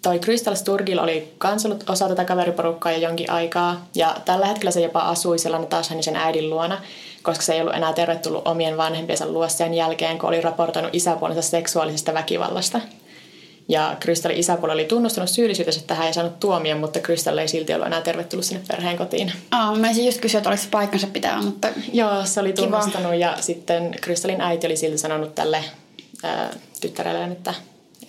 toi Crystal Sturgill oli kans ollut osa tätä kaveriporukkaa jo jonkin aikaa. Ja tällä hetkellä se jopa asui siellä Natashan sen äidin luona, koska se ei ollut enää tervetullut omien vanhempiensa luo sen jälkeen, kun oli raportoinut isäpuolensa seksuaalisesta väkivallasta. Ja Crystalin isäpuoli oli tunnustanut syyllisyytensä tähän ja saanut tuomion, mutta Crystal ei silti ollut enää tervetullut sinne perheen kotiin. Aa, mä olisin just kysyä, että oliko se paikkansa pitää, mutta Joo, se oli tunnustanut kiva. ja sitten Crystalin äiti oli silti sanonut tälle ää, tyttärelleen, että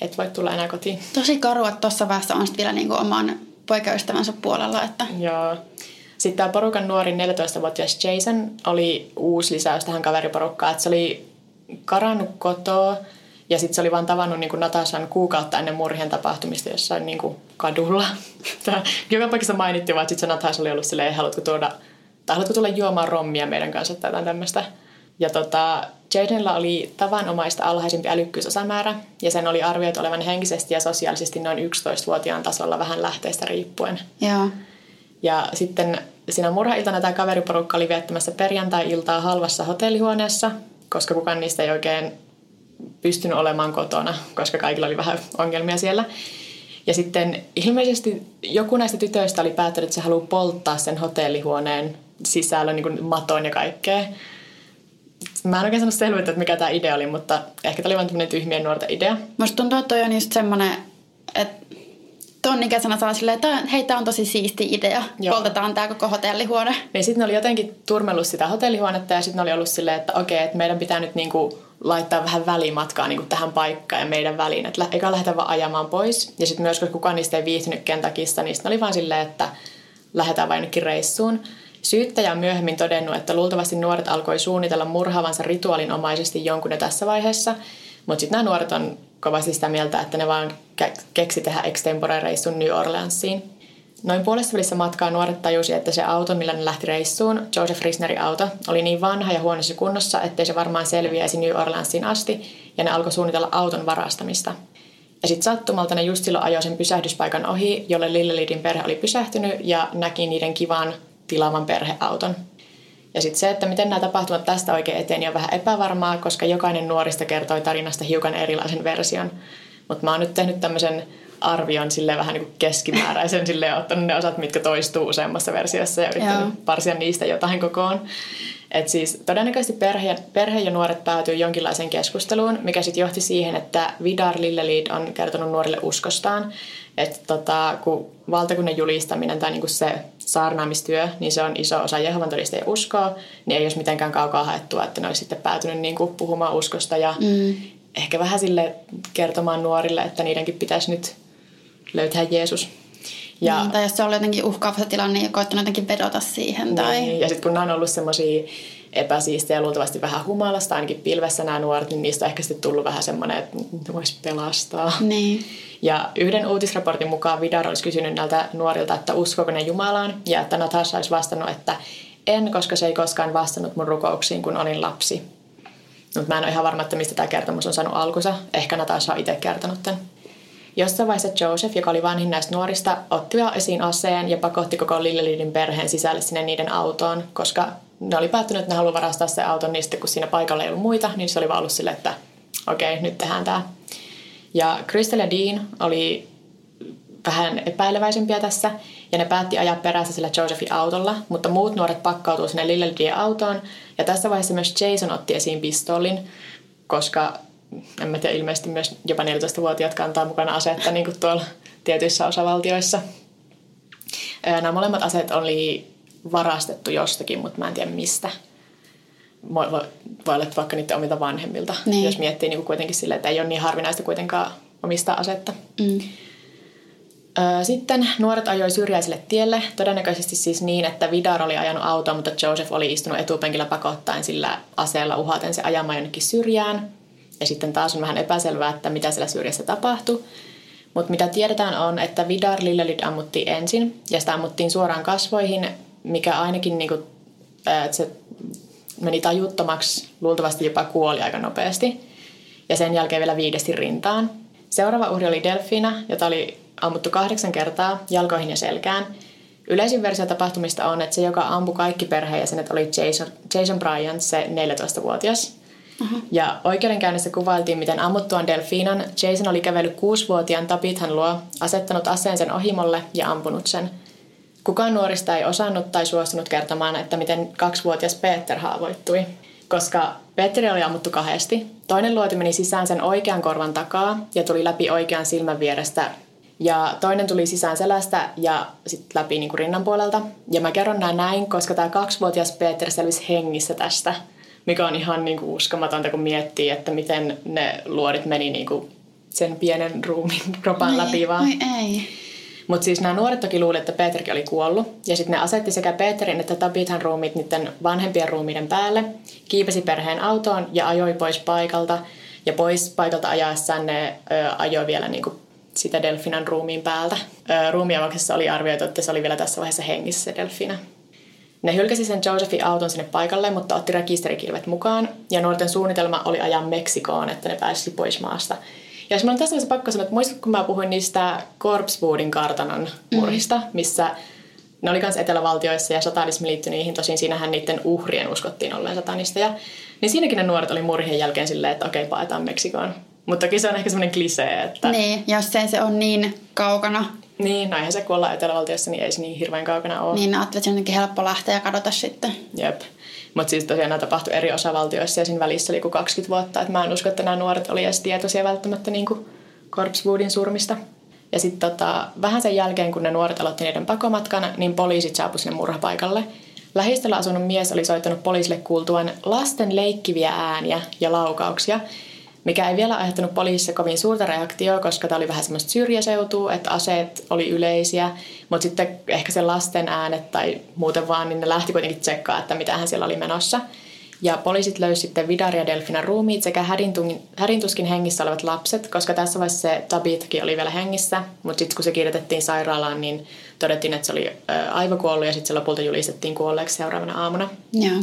et voi tulla enää kotiin. Tosi karu, että tuossa vaiheessa on vielä niinku oman poikaystävänsä puolella. Että... Joo. Sitten tämä porukan nuori 14-vuotias Jason oli uusi lisäys tähän kaveriporukkaan. Että se oli karannut kotoa ja sitten se oli vaan tavannut niin Natashan kuukautta ennen murhien tapahtumista jossain niin kuin kadulla. Joka paikassa mainittiin vaan, että sitten se Natasha oli ollut silleen, haluatko tuoda, tai haluatko tulla juomaan rommia meidän kanssa tai jotain tämmöistä. Ja tota, Jadenilla oli tavanomaista alhaisempi älykkyysosamäärä ja sen oli arvioitu olevan henkisesti ja sosiaalisesti noin 11-vuotiaan tasolla vähän lähteestä riippuen. Joo. Ja sitten siinä murhailtana tämä kaveriporukka oli viettämässä perjantai-iltaa halvassa hotellihuoneessa, koska kukaan niistä ei oikein pystynyt olemaan kotona, koska kaikilla oli vähän ongelmia siellä. Ja sitten ilmeisesti joku näistä tytöistä oli päättänyt, että se haluaa polttaa sen hotellihuoneen sisällä niin maton ja kaikkea. Mä en oikein sanonut selvyyttä, että mikä tämä idea oli, mutta ehkä tämä oli vain tämmöinen tyhmien nuorten idea. Musta tuntuu, että toi on just semmoinen, että ton ikäisenä saa silleen, että hei, tämä on tosi siisti idea. Joo. Poltetaan tämä koko hotellihuone. Niin sitten ne oli jotenkin turmellut sitä hotellihuonetta ja sitten ne oli ollut silleen, että okei, että meidän pitää nyt niinku laittaa vähän välimatkaa niinku tähän paikkaan ja meidän väliin. Että eikä lähdetä vaan ajamaan pois. Ja sitten myös, kun kukaan niistä ei viihtynyt Kentakissa, niin oli vaan silleen, että lähdetään vain jonnekin Syyttäjä on myöhemmin todennut, että luultavasti nuoret alkoi suunnitella murhaavansa rituaalinomaisesti jonkun jo tässä vaiheessa, mutta sitten nämä nuoret on kovasti sitä mieltä, että ne vaan keksi tehdä extempore-reissun New Orleansiin. Noin puolessa välissä matkaa nuoret tajusi, että se auto, millä ne lähti reissuun, Joseph Risnerin auto, oli niin vanha ja huonossa kunnossa, ettei se varmaan selviäisi New Orleansiin asti, ja ne alkoi suunnitella auton varastamista. Ja sitten sattumalta ne just silloin ajoi sen pysähdyspaikan ohi, jolle Lillelidin perhe oli pysähtynyt ja näki niiden kivan tilaavan perheauton. Ja sitten se, että miten nämä tapahtumat tästä oikein eteen, on vähän epävarmaa, koska jokainen nuorista kertoi tarinasta hiukan erilaisen version. Mutta mä oon nyt tehnyt tämmöisen arvion sille vähän niin kuin keskimääräisen sille ottanut ne osat, mitkä toistuu useammassa versiossa ja yrittänyt Joo. parsia niistä jotain kokoon. Et siis todennäköisesti perhe, perhe ja nuoret päätyy jonkinlaiseen keskusteluun, mikä sitten johti siihen, että Vidar Lillelid on kertonut nuorille uskostaan. Että tota, kun valtakunnan julistaminen tai niinku se saarnaamistyö, niin se on iso osa Jehovan todistajien uskoa, niin ei olisi mitenkään kaukaa haettua, että ne olisi sitten päätynyt niinku puhumaan uskosta ja mm. ehkä vähän sille kertomaan nuorille, että niidenkin pitäisi nyt löytää Jeesus. Ja, niin, tai jos se on jotenkin uhkaava tilanne ja koittanut jotenkin vedota siihen. Tai... Niin, ja sitten kun nämä on ollut semmoisia epäsiistejä ja luultavasti vähän humalasta, ainakin pilvessä nämä nuoret, niin niistä on ehkä sitten tullut vähän semmoinen, että voisi pelastaa. Niin. Ja yhden uutisraportin mukaan Vidar olisi kysynyt näiltä nuorilta, että uskoko ne Jumalaan, ja että Natasha olisi vastannut, että en, koska se ei koskaan vastannut mun rukouksiin, kun olin lapsi. Mutta mä en ole ihan varma, että mistä tämä kertomus on saanut alkunsa. Ehkä Natasha on itse kertonut tämän. Jossain vaiheessa Joseph, joka oli vanhin näistä nuorista, otti esiin aseen ja pakotti koko Lillelidin perheen sisälle sinne niiden autoon, koska ne oli päättynyt, että ne haluaa varastaa se auton, niin sitten kun siinä paikalla ei ollut muita, niin se oli vaan ollut sille, että okei, okay, nyt tehdään tämä. Ja Crystal ja Dean oli vähän epäileväisempiä tässä, ja ne päätti ajaa perässä sillä Josephin autolla, mutta muut nuoret pakkautuu sinne Lillelidin autoon, ja tässä vaiheessa myös Jason otti esiin pistoolin, koska en mä tiedä, ilmeisesti myös jopa 14-vuotiaat kantaa mukana asetta niin kuin tuolla tietyissä osavaltioissa. Nämä molemmat aseet oli varastettu jostakin, mutta mä en tiedä mistä. Voi, voi, voi olla vaikka niiden omilta vanhemmilta, niin. jos miettii niin kuin kuitenkin sille, että ei ole niin harvinaista kuitenkaan omistaa asetta. Mm. Sitten nuoret ajoi syrjäiselle tielle, todennäköisesti siis niin, että Vidar oli ajanut autoa, mutta Joseph oli istunut etupenkillä pakottaen sillä aseella uhaten se ajamaan jonnekin syrjään. Ja sitten taas on vähän epäselvää, että mitä siellä syrjässä tapahtui. Mutta mitä tiedetään on, että Vidar Lillelid ammuttiin ensin ja sitä ammuttiin suoraan kasvoihin, mikä ainakin niinku, että se meni tajuttomaksi, luultavasti jopa kuoli aika nopeasti. Ja sen jälkeen vielä viidesti rintaan. Seuraava uhri oli Delfina, jota oli ammuttu kahdeksan kertaa jalkoihin ja selkään. Yleisin versio tapahtumista on, että se, joka ampui kaikki perheenjäsenet, oli Jason, Jason Bryant, se 14-vuotias. Uh-huh. Ja oikeudenkäynnissä kuvailtiin, miten ammuttuaan Delfinan Jason oli kävellyt kuusivuotiaan Tabithan luo, asettanut aseen sen ohimolle ja ampunut sen. Kukaan nuorista ei osannut tai suostunut kertomaan, että miten kaksivuotias Peter haavoittui, koska Petteri oli ammuttu kahdesti. Toinen luoti meni sisään sen oikean korvan takaa ja tuli läpi oikean silmän vierestä ja toinen tuli sisään selästä ja sitten läpi niin kuin rinnan puolelta. Ja mä kerron nämä näin, koska tämä kaksivuotias Peter selvisi hengissä tästä – mikä on ihan niin kuin uskomatonta, kun miettii, että miten ne luodit meni niin kuin sen pienen ruumin kropan läpi vaan. ei. Mutta siis nämä nuoret toki luulivat, että Peterkin oli kuollut. Ja sitten ne asetti sekä Peterin että Tabithan ruumiit niiden vanhempien ruumiiden päälle, kiipesi perheen autoon ja ajoi pois paikalta. Ja pois paikalta ajaessaan ne ö, ajoi vielä niin kuin sitä Delfinan ruumiin päältä. Ruumiavauksessa oli arvioitu, että se oli vielä tässä vaiheessa hengissä se Delfina. Ne hylkäsi sen Josephin auton sinne paikalle, mutta otti rekisterikilvet mukaan. Ja nuorten suunnitelma oli ajaa Meksikoon, että ne pääsisi pois maasta. Ja jos mä olen tässä vaiheessa pakko sanoa, että muistatko, kun mä puhuin niistä Corpsewoodin kartanon murhista, mm. missä ne oli myös etelävaltioissa ja satanismi liittyi niihin. Tosin siinähän niiden uhrien uskottiin olleen satanisteja. Niin siinäkin ne nuoret oli murhien jälkeen silleen, että okei, paetaan Meksikoon. Mutta toki se on ehkä semmoinen klisee, että... Niin, jos ei se on niin kaukana niin, näinhän se kun ollaan Etelävaltiossa, niin ei se niin hirveän kaukana ole. Niin, ajattelin, että se on helppo lähteä ja kadota sitten. Jep. Mutta siis tosiaan nämä tapahtui eri osavaltioissa ja siinä välissä oli kuin 20 vuotta. että mä en usko, että nämä nuoret oli edes tietoisia välttämättä niin kuin Corpsewoodin surmista. Ja sitten tota, vähän sen jälkeen, kun ne nuoret aloitti niiden pakomatkan, niin poliisit saapuivat sinne murhapaikalle. Lähistöllä asunut mies oli soittanut poliisille kuultuaan lasten leikkiviä ääniä ja laukauksia – mikä ei vielä aiheuttanut poliisissa kovin suurta reaktioa, koska tämä oli vähän semmoista syrjäseutua, että aseet oli yleisiä, mutta sitten ehkä se lasten äänet tai muuten vaan, niin ne lähti kuitenkin tsekkaa, että mitä hän siellä oli menossa. Ja poliisit löysivät sitten Vidar ja Delfinan ruumiit sekä hädintuskin hengissä olevat lapset, koska tässä vaiheessa se Tabitkin oli vielä hengissä, mutta sitten kun se kirjoitettiin sairaalaan, niin todettiin, että se oli aivokuollut ja sitten se lopulta julistettiin kuolleeksi seuraavana aamuna. Joo.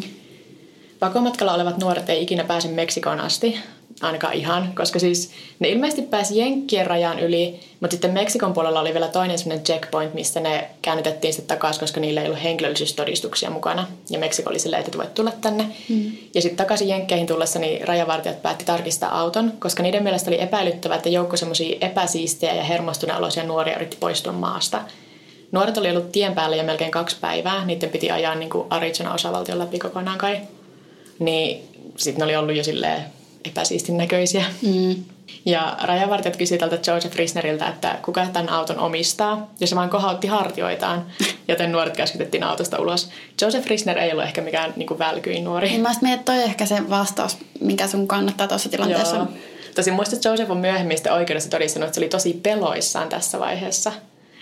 Pakomatkalla olevat nuoret ei ikinä pääse Meksikoon asti, ainakaan ihan, koska siis ne ilmeisesti pääsi Jenkkien rajan yli, mutta sitten Meksikon puolella oli vielä toinen sellainen checkpoint, missä ne käännytettiin sitten takaisin, koska niillä ei ollut henkilöllisyystodistuksia mukana. Ja Meksiko oli silleen, että et voit tulla tänne. Mm. Ja sitten takaisin Jenkkeihin tullessa niin rajavartijat päätti tarkistaa auton, koska niiden mielestä oli epäilyttävää, että joukko semmoisia epäsiistejä ja hermostuneen oloisia nuoria yritti poistua maasta. Nuoret oli ollut tien päällä jo melkein kaksi päivää. Niiden piti ajaa niin kuin Arizona osavaltion läpi kokonaan kai. Niin sitten ne oli ollut jo silleen epäsiistin näköisiä. Mm. Ja rajavartijat kysyi tältä Joseph Risneriltä, että kuka tämän auton omistaa, ja se vain kohautti hartioitaan, joten nuoret käskytettiin autosta ulos. Joseph Risner ei ollut ehkä mikään niin kuin välkyin nuori. Niin mä mietin, että toi ehkä se vastaus, mikä sun kannattaa tuossa tilanteessa. Joo. Tosin muista, että Joseph on myöhemmin sitten oikeudessa todistanut, että se oli tosi peloissaan tässä vaiheessa.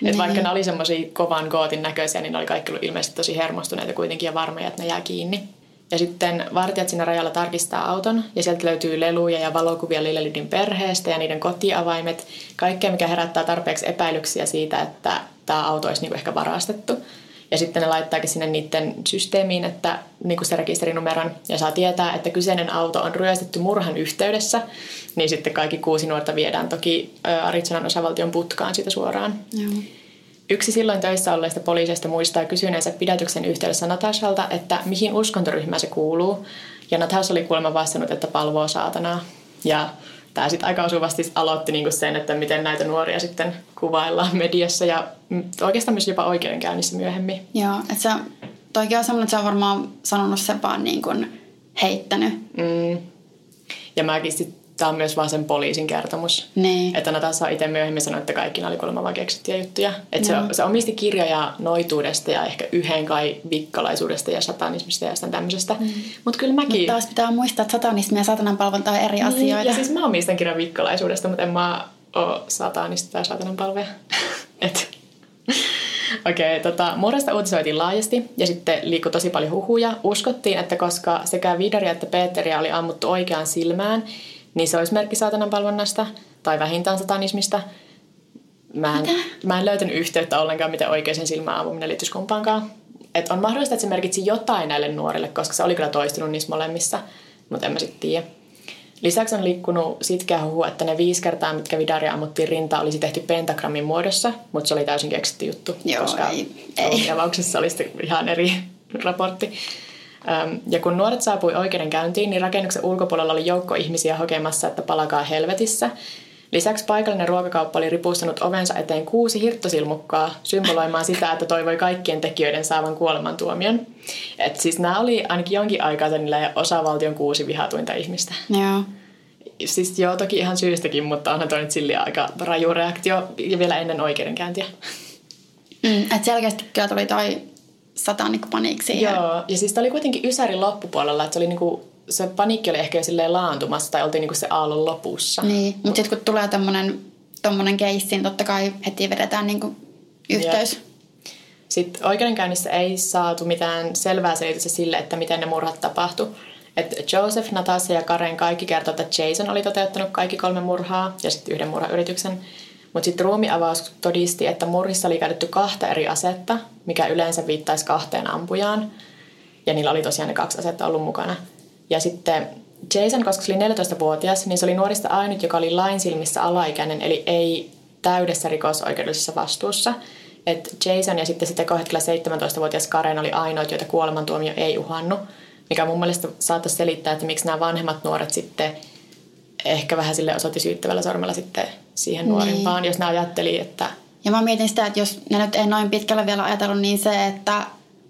Niin. Että vaikka ne oli semmoisia kovan kootin näköisiä, niin ne oli kaikki ollut ilmeisesti tosi hermostuneita kuitenkin ja varmoja, että ne jää kiinni. Ja sitten vartijat siinä rajalla tarkistaa auton ja sieltä löytyy leluja ja valokuvia Lillelydin perheestä ja niiden kotiavaimet. Kaikkea, mikä herättää tarpeeksi epäilyksiä siitä, että tämä auto olisi niinku ehkä varastettu. Ja sitten ne laittaakin sinne niiden systeemiin, että niin kuin se rekisterinumeron, ja saa tietää, että kyseinen auto on ryöstetty murhan yhteydessä, niin sitten kaikki kuusi nuorta viedään toki Arizonan osavaltion putkaan siitä suoraan. Joo. Yksi silloin töissä olleista poliiseista muistaa kysyneensä pidätyksen yhteydessä Natashalta, että mihin uskontoryhmään se kuuluu. Ja Natasha oli kuulemma vastannut, että palvoo saatanaa. Ja tämä sitten aika osuvasti aloitti niinku sen, että miten näitä nuoria sitten kuvaillaan mediassa ja oikeastaan myös jopa oikeudenkäynnissä myöhemmin. Joo, että se toikin on semmoinen, että se on varmaan sanonut sen vaan niin kuin heittänyt. Mm. Ja mäkin sitten tämä on myös vaan sen poliisin kertomus. Niin. Että Natasha itse myöhemmin sanoi, että kaikki oli kuulemma vaan keksittyjä juttuja. Että no. se, se omisti kirjoja noituudesta ja ehkä yhden kai vikkalaisuudesta ja satanismista ja jostain tämmöisestä. Mm. Mutta kyllä mäkin... Mutta taas pitää muistaa, että satanismi ja satanan palvonta on eri niin, asioita. Ja siis mä omistan kirjan vikkalaisuudesta, mutta en mä ole satanista tai satanan palveja. Okei, okay, tota, murrasta uutisoitiin laajasti ja sitten liikkui tosi paljon huhuja. Uskottiin, että koska sekä Vidaria että Peteria oli ammuttu oikeaan silmään, niin se olisi merkki saatanan palvonnasta tai vähintään satanismista. Mä en, mä en löytänyt yhteyttä ollenkaan, miten oikeisen silmään ampuminen liittyisi kumpaankaan. Et on mahdollista, että se merkitsi jotain näille nuorille, koska se oli kyllä toistunut niissä molemmissa, mutta en mä sitten tiedä. Lisäksi on liikkunut sitkeä huhu, että ne viisi kertaa, mitkä Vidaria ammuttiin rintaa, olisi tehty pentagrammin muodossa, mutta se oli täysin keksitty juttu. Joo, koska ei. ei. avauksessa oli ihan eri raportti. Ja kun nuoret saapui oikeudenkäyntiin, niin rakennuksen ulkopuolella oli joukko ihmisiä hokemassa, että palakaa helvetissä. Lisäksi paikallinen ruokakauppa oli ripustanut ovensa eteen kuusi hirttosilmukkaa symboloimaan sitä, että toivoi kaikkien tekijöiden saavan kuolemantuomion. Et siis nämä oli ainakin jonkin aikaa osavaltion kuusi vihatuinta ihmistä. Joo. Siis joo, toki ihan syystäkin, mutta onhan toi nyt silleen aika raju reaktio ja vielä ennen oikeudenkäyntiä. Mm, et selkeästi kyllä tuli toi satanikkopaniikki siihen. Joo, ja siis oli kuitenkin Ysärin loppupuolella, että se oli niinku, se paniikki oli ehkä jo silleen laantumassa tai oltiin niinku se aallon lopussa. Niin, mutta sitten kun tulee tämmöinen tommonen keissi, niin totta kai heti vedetään niinku yhteys. Jep. Sitten oikeudenkäynnissä ei saatu mitään selvää selitystä sille, että miten ne murhat tapahtui. Et Joseph, Natasha ja Karen kaikki kertovat, että Jason oli toteuttanut kaikki kolme murhaa ja sitten yhden murhayrityksen. Mutta sitten ruumiavaus todisti, että murhissa oli käytetty kahta eri asetta, mikä yleensä viittaisi kahteen ampujaan. Ja niillä oli tosiaan ne kaksi asetta ollut mukana. Ja sitten Jason, koska se oli 14-vuotias, niin se oli nuorista ainut, joka oli lain silmissä alaikäinen, eli ei täydessä rikosoikeudellisessa vastuussa. Et Jason ja sitten sitten hetkellä 17-vuotias Karen oli ainoat, joita kuolemantuomio ei uhannut, mikä mun mielestä saattaisi selittää, että miksi nämä vanhemmat nuoret sitten ehkä vähän sille osoitti syyttävällä sormella sitten siihen nuorimpaan, niin. jos ne ajatteli, että... Ja mä mietin sitä, että jos ne nyt ei noin pitkällä vielä ajatellut, niin se, että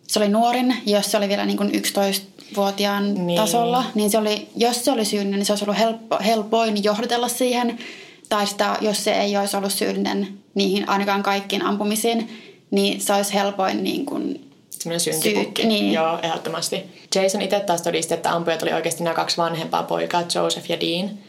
se oli nuorin, jos se oli vielä niin kuin 11-vuotiaan niin. tasolla, niin se oli, jos se oli syyllinen, niin se olisi ollut helppo, helpoin johdatella siihen. Tai sitä, jos se ei olisi ollut syyllinen niihin ainakaan kaikkiin ampumisiin, niin se olisi helpoin niin kuin syntipukki. Syy, niin. Joo, ehdottomasti. Jason itse taas todisti, että ampujat oli oikeasti nämä kaksi vanhempaa poikaa, Joseph ja Dean –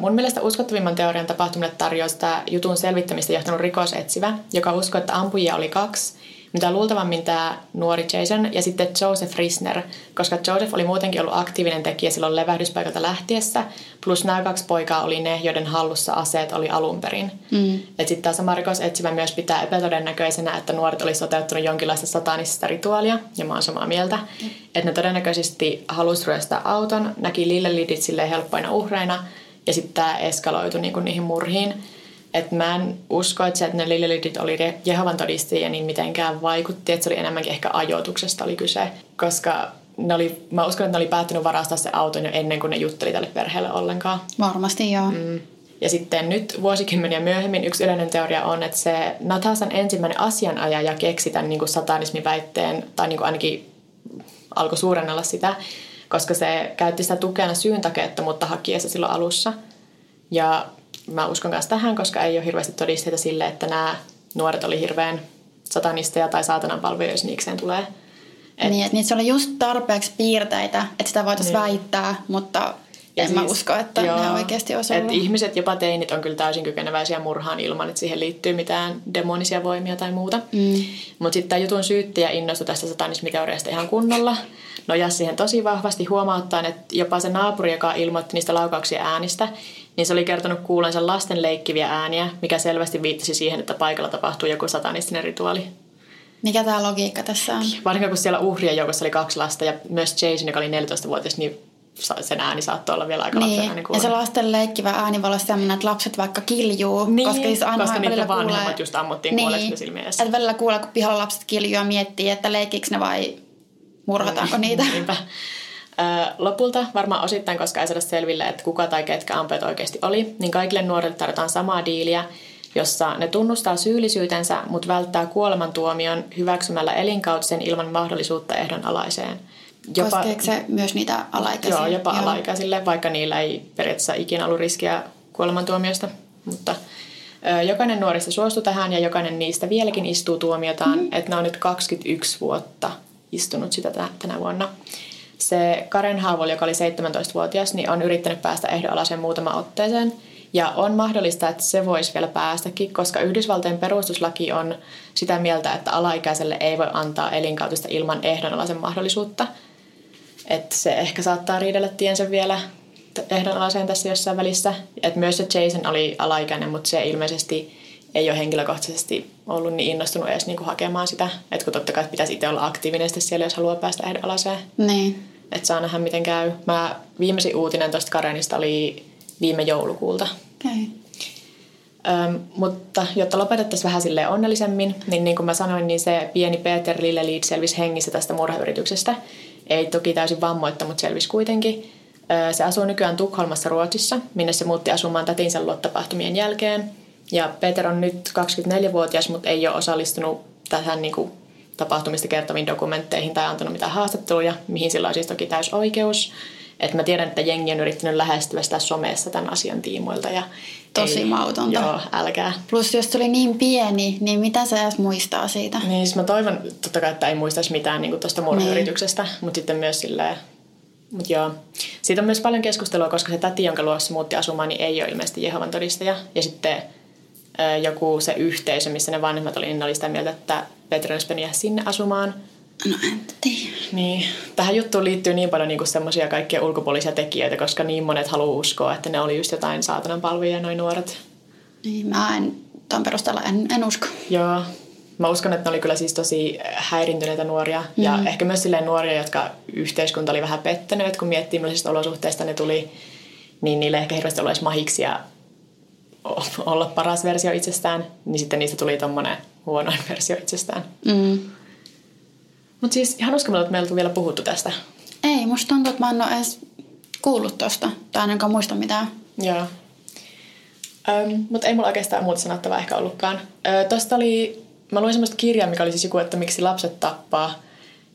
Mun mielestä uskottavimman teorian tapahtumille tarjoaa sitä jutun selvittämistä johtanut rikosetsivä, joka uskoi, että ampujia oli kaksi, mitä luultavammin tämä nuori Jason ja sitten Joseph Risner, koska Joseph oli muutenkin ollut aktiivinen tekijä silloin levähdyspaikalta lähtiessä, plus nämä kaksi poikaa oli ne, joiden hallussa aseet oli alun perin. Mm. Sitten tämä sama rikosetsivä myös pitää epätodennäköisenä, että nuoret olisi toteuttanut jonkinlaista satanisista rituaalia, ja mä oon samaa mieltä, mm. että ne todennäköisesti halusi ryöstää auton, näki Lillelidit silleen helppoina uhreina, ja sitten tämä eskaloitui niinku niihin murhiin. Et mä en usko, että se, että ne Lillelidit oli Jehovan todistajia, niin mitenkään vaikutti. Että se oli enemmänkin ehkä ajoituksesta oli kyse. Koska ne oli, mä uskon, että ne oli päättänyt varastaa se auton jo ennen kuin ne jutteli tälle perheelle ollenkaan. Varmasti joo. Mm. Ja sitten nyt vuosikymmeniä myöhemmin yksi yleinen teoria on, että se Nathasan ensimmäinen asianajaja keksi tämän niin kuin satanismiväitteen, tai niin kuin ainakin alkoi suurennella sitä, koska se käytti sitä tukena syyntakeettomuutta hakiessa silloin alussa. Ja mä uskon myös tähän, koska ei ole hirveästi todisteita sille, että nämä nuoret oli hirveän satanisteja tai saatanan palveluja, jos niikseen tulee. Et, niin, että niissä oli just tarpeeksi piirteitä, että sitä voitaisiin niin. väittää, mutta ja en siis, mä usko, että joo, ne oikeasti olisi ollut. ihmiset, jopa teinit, on kyllä täysin kykeneväisiä murhaan ilman, että siihen liittyy mitään demonisia voimia tai muuta. Mm. Mutta sitten tämä jutun syyttäjä innostui tästä satanismiteoriasta ihan kunnolla. Nojasi siihen tosi vahvasti huomauttaen, että jopa se naapuri, joka ilmoitti niistä laukauksia äänistä, niin se oli kertonut kuulensa lasten leikkiviä ääniä, mikä selvästi viittasi siihen, että paikalla tapahtuu joku satanistinen rituaali. Mikä tämä logiikka tässä on? Varsinkin kun siellä uhrien joukossa oli kaksi lasta ja myös Jason, joka oli 14-vuotias, niin sen ääni saattoi olla vielä aika niin. lapsen ääni Ja se lasten leikkivä ääni voi olla sellainen, että lapset vaikka kiljuu. Niin, koska, siis aina koska niiden vanhemmat kuulee... just ammuttiin niin. kuolleeksi silmiä Että välillä kuulee, kun pihalla lapset kiljuu ja miettii, että leikiksi ne vai murhataanko mm, niitä. Lopulta, varmaan osittain, koska ei saada selville, että kuka tai ketkä ampeet oikeasti oli, niin kaikille nuorille tarjotaan samaa diiliä, jossa ne tunnustaa syyllisyytensä, mutta välttää kuolemantuomion hyväksymällä elinkautisen ilman mahdollisuutta ehdonalaiseen. Jopa, Koskeeko se myös niitä alaikäisiä? Joo, jopa joo. alaikäisille, vaikka niillä ei periaatteessa ikinä ollut riskiä kuolemantuomiosta. Mutta ö, jokainen nuorista suostui tähän ja jokainen niistä vieläkin istuu tuomiotaan. Mm-hmm. Että ne on nyt 21 vuotta istunut sitä tänä vuonna. Se Karen Haavol, joka oli 17-vuotias, niin on yrittänyt päästä ehdonalaiseen muutama otteeseen. Ja on mahdollista, että se voisi vielä päästäkin, koska Yhdysvaltojen perustuslaki on sitä mieltä, että alaikäiselle ei voi antaa elinkautista ilman ehdonalaisen mahdollisuutta. Että se ehkä saattaa riidellä tiensä vielä ehdonalaiseen tässä jossain välissä. Et myös se Jason oli alaikäinen, mutta se ilmeisesti ei ole henkilökohtaisesti ollut niin innostunut edes niinku hakemaan sitä. Että kun totta kai pitäisi itse olla aktiivinen siellä, jos haluaa päästä ehdonalaiseen. Niin. Että saa nähdä, miten käy. Mä viimeisin uutinen tuosta Karenista oli viime joulukuulta. Okay. Öm, mutta jotta lopetettaisiin vähän sille onnellisemmin, niin niin kuin mä sanoin, niin se pieni Peter Lilleliid selvisi hengissä tästä murhayrityksestä. Ei toki täysin vammoitta, mutta selvisi kuitenkin. Ö, se asuu nykyään Tukholmassa Ruotsissa, minne se muutti asumaan tätinsä luottapahtumien jälkeen. Ja Peter on nyt 24-vuotias, mutta ei ole osallistunut tähän niin kuin, tapahtumista kertoviin dokumentteihin tai antanut mitään haastatteluja, mihin sillä on siis toki täys oikeus. Et mä tiedän, että jengi on yrittänyt lähestyä sitä somessa tämän asian tiimoilta. Ja Tosi ei, mautonta. Joo, älkää. Plus jos oli niin pieni, niin mitä se edes muistaa siitä? Niin, siis mä toivon totta kai, että ei muistaisi mitään niin tuosta murhayrityksestä, niin. mutta sitten myös silleen, Mut joo. Siitä on myös paljon keskustelua, koska se täti, jonka luossa muutti asumaan, niin ei ole ilmeisesti Jehovan todistaja. Ja sitten joku se yhteisö, missä ne vanhemmat oli, niin ne oli sitä mieltä, että olisi jäädä sinne asumaan. No en tiedä. Niin. Tähän juttuun liittyy niin paljon niinku semmoisia kaikkia ulkopuolisia tekijöitä, koska niin monet haluaa uskoa, että ne oli just jotain saatanan palveluja noin nuoret. Niin, mä en, tämän perusteella en, en usko. Joo. Mä uskon, että ne oli kyllä siis tosi häirintyneitä nuoria. Mm. Ja ehkä myös silleen nuoria, jotka yhteiskunta oli vähän pettänyt, että kun miettii millaisista olosuhteista ne tuli, niin niille ehkä hirveästi olisi mahiksia olla paras versio itsestään, niin sitten niistä tuli tommonen huonoin versio itsestään. Mm. Mutta siis ihan uskomaton, että meillä on vielä puhuttu tästä. Ei, musta tuntuu, että mä en ole edes kuullut tosta. Tai ainakaan muista mitään. Joo. Öm, mutta ei mulla oikeastaan muuta sanottavaa ehkä ollutkaan. Ö, tosta oli, mä luin semmoista kirjaa, mikä oli siis joku, että miksi lapset tappaa.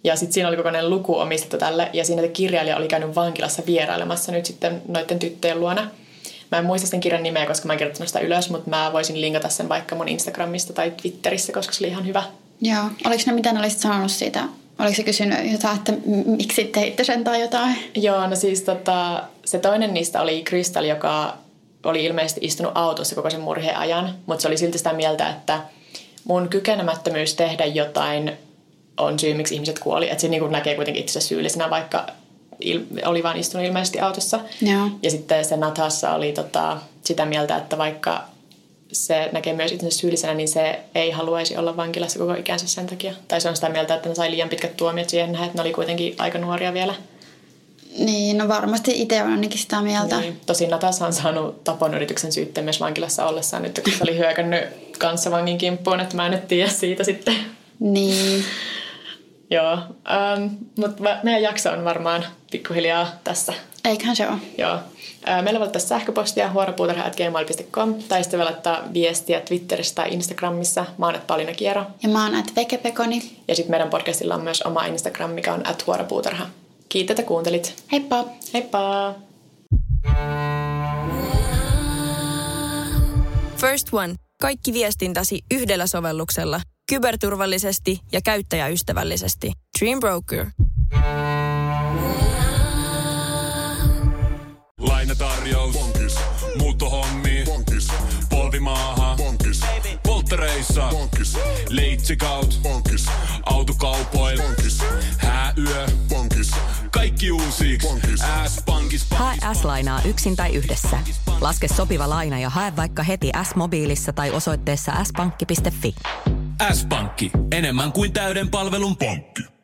Ja sitten siinä oli kokonainen luku omistettu tälle. Ja siinä kirjailija oli käynyt vankilassa vierailemassa nyt sitten noiden tyttöjen luona. Mä en muista sen kirjan nimeä, koska mä en kirjoittanut sitä ylös, mutta mä voisin linkata sen vaikka mun Instagramista tai Twitterissä, koska se oli ihan hyvä. Joo. Oliko ne mitä ne olisit sanonut siitä? Oliko se kysynyt jotain, että miksi teitte sen tai jotain? Joo, no siis tota, se toinen niistä oli Crystal, joka oli ilmeisesti istunut autossa koko sen murheen ajan, mutta se oli silti sitä mieltä, että mun kykenemättömyys tehdä jotain on syy, miksi ihmiset kuoli. Että se niin näkee kuitenkin itse syyllisenä, vaikka il- oli vain istunut ilmeisesti autossa. Joo. Ja sitten se Nathassa oli tota, sitä mieltä, että vaikka se näkee myös itsensä syyllisenä, niin se ei haluaisi olla vankilassa koko ikänsä sen takia. Tai se on sitä mieltä, että ne sai liian pitkät tuomiot siihen nähdä, että ne oli kuitenkin aika nuoria vielä. Niin, no varmasti itse on ainakin sitä mieltä. Niin. Tosin Natas on saanut tapon yrityksen syytteen myös vankilassa ollessaan nyt, kun se oli hyökännyt kanssavangin kimppuun, että mä en nyt tiedä siitä sitten. Niin. Joo, ähm, mutta meidän jakso on varmaan pikkuhiljaa tässä. Eiköhän se ole. Joo. Äh, meillä voi laittaa sähköpostia huoropuutarha.gmail.com tai sitten voi laittaa viestiä Twitterissä tai Instagramissa. Mä oon Pauliina Kiero. Ja mä oon at Vekepekoni. Ja sitten meidän podcastilla on myös oma Instagram, mikä on at huoropuutarha. Kiitos, että kuuntelit. Heippa! Heippa! First One. Kaikki viestintäsi yhdellä sovelluksella. Kyberturvallisesti ja käyttäjäystävällisesti. Dream Broker. Lainatarjous. Bonkis. Muuttohommi. Bonkis. Polvimaaha. Bonkis. Polttereissa. Bonkis. Leitsikaut. Bonkis. Autokaupoil. Bonkis. Hääyö. Bonkis. Kaikki uusi. S-pankis. Hae S-lainaa yksin tai yhdessä. Laske sopiva laina ja hae vaikka heti S-mobiilissa tai osoitteessa s-pankki.fi. S-pankki. Enemmän kuin täyden palvelun pankki.